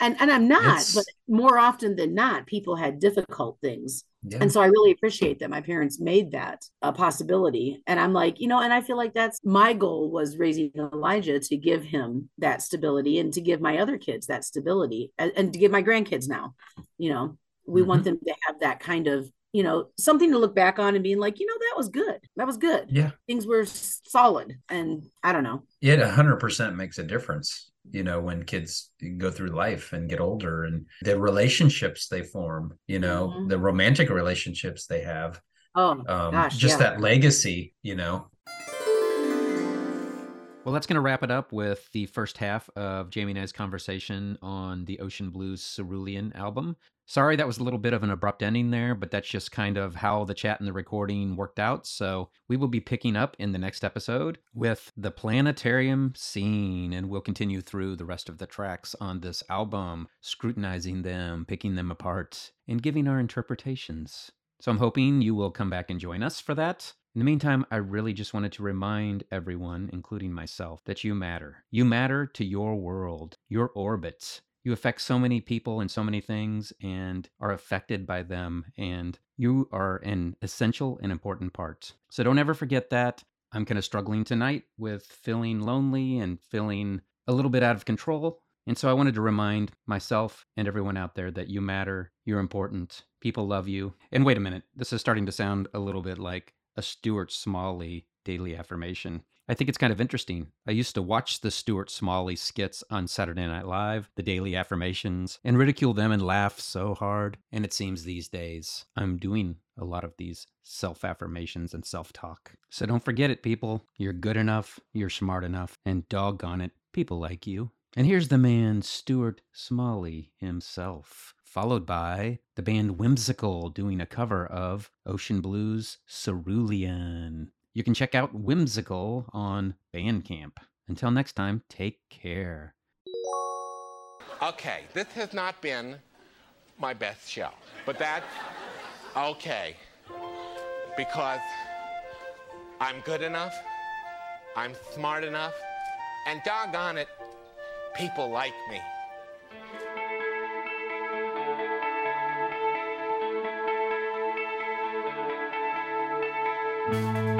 D: and, and I'm not,
C: It's-
D: but more often than not, people had difficult things
F: Yeah.
D: And so I really appreciate that my parents made that a possibility. And I'm like, you know, and I feel like that's my goal was raising Elijah to give him that stability and to give my other kids that stability and, and to give my grandkids now, you know, we want mm-hmm. them to have that kind of, you know, something to look back on and being like, you know, that was good. That was good.
F: yeah.
D: Things were solid. And I don't know.
F: It 100% makes a difference, you know, when kids go through life and get older and the relationships they form, you know,
D: Mhm.
F: the romantic relationships they have,
D: Oh,
F: um,
D: gosh.
F: just
D: yeah.
F: that legacy, you know.
C: Well, that's going to wrap it up with the first half of Jamie and I's conversation on the Ocean Blues Cerulean album. Sorry, that was a little bit of an abrupt ending there, but that's just kind of how the chat and the recording worked out. So we will be picking up in the next episode with the planetarium scene, and we'll continue through the rest of the tracks on this album, scrutinizing them, picking them apart, and giving our interpretations. So I'm hoping you will come back and join us for that. In the meantime, I really just wanted to remind everyone, including myself, that you matter. You matter to your world, your orbit. You affect so many people and so many things and are affected by them, and you are an essential and important part. So don't ever forget that. I'm kind of struggling tonight with feeling lonely and feeling a little bit out of control. And so I wanted to remind myself and everyone out there that you matter, you're important, people love you. And wait a minute, this is starting to sound a little bit like a Stuart Smalley daily affirmation. I think it's kind of interesting. I used to watch the Stuart Smalley skits on Saturday Night Live, the daily affirmations, and ridicule them and laugh so hard. And it seems these days I'm doing a lot of these self affirmations and self talk. So don't forget it, people. You're good enough, you're smart enough, and doggone it, people like you. And here's the man, Stuart Smalley himself, followed by the band Whimsical doing a cover of Ocean Blues Cerulean. You can check out Whimsical on Bandcamp. Until next time, take care.
G: Okay, this has not been my best show, but that's okay because I'm good enough, I'm smart enough, and doggone it, people like me.
E: Thank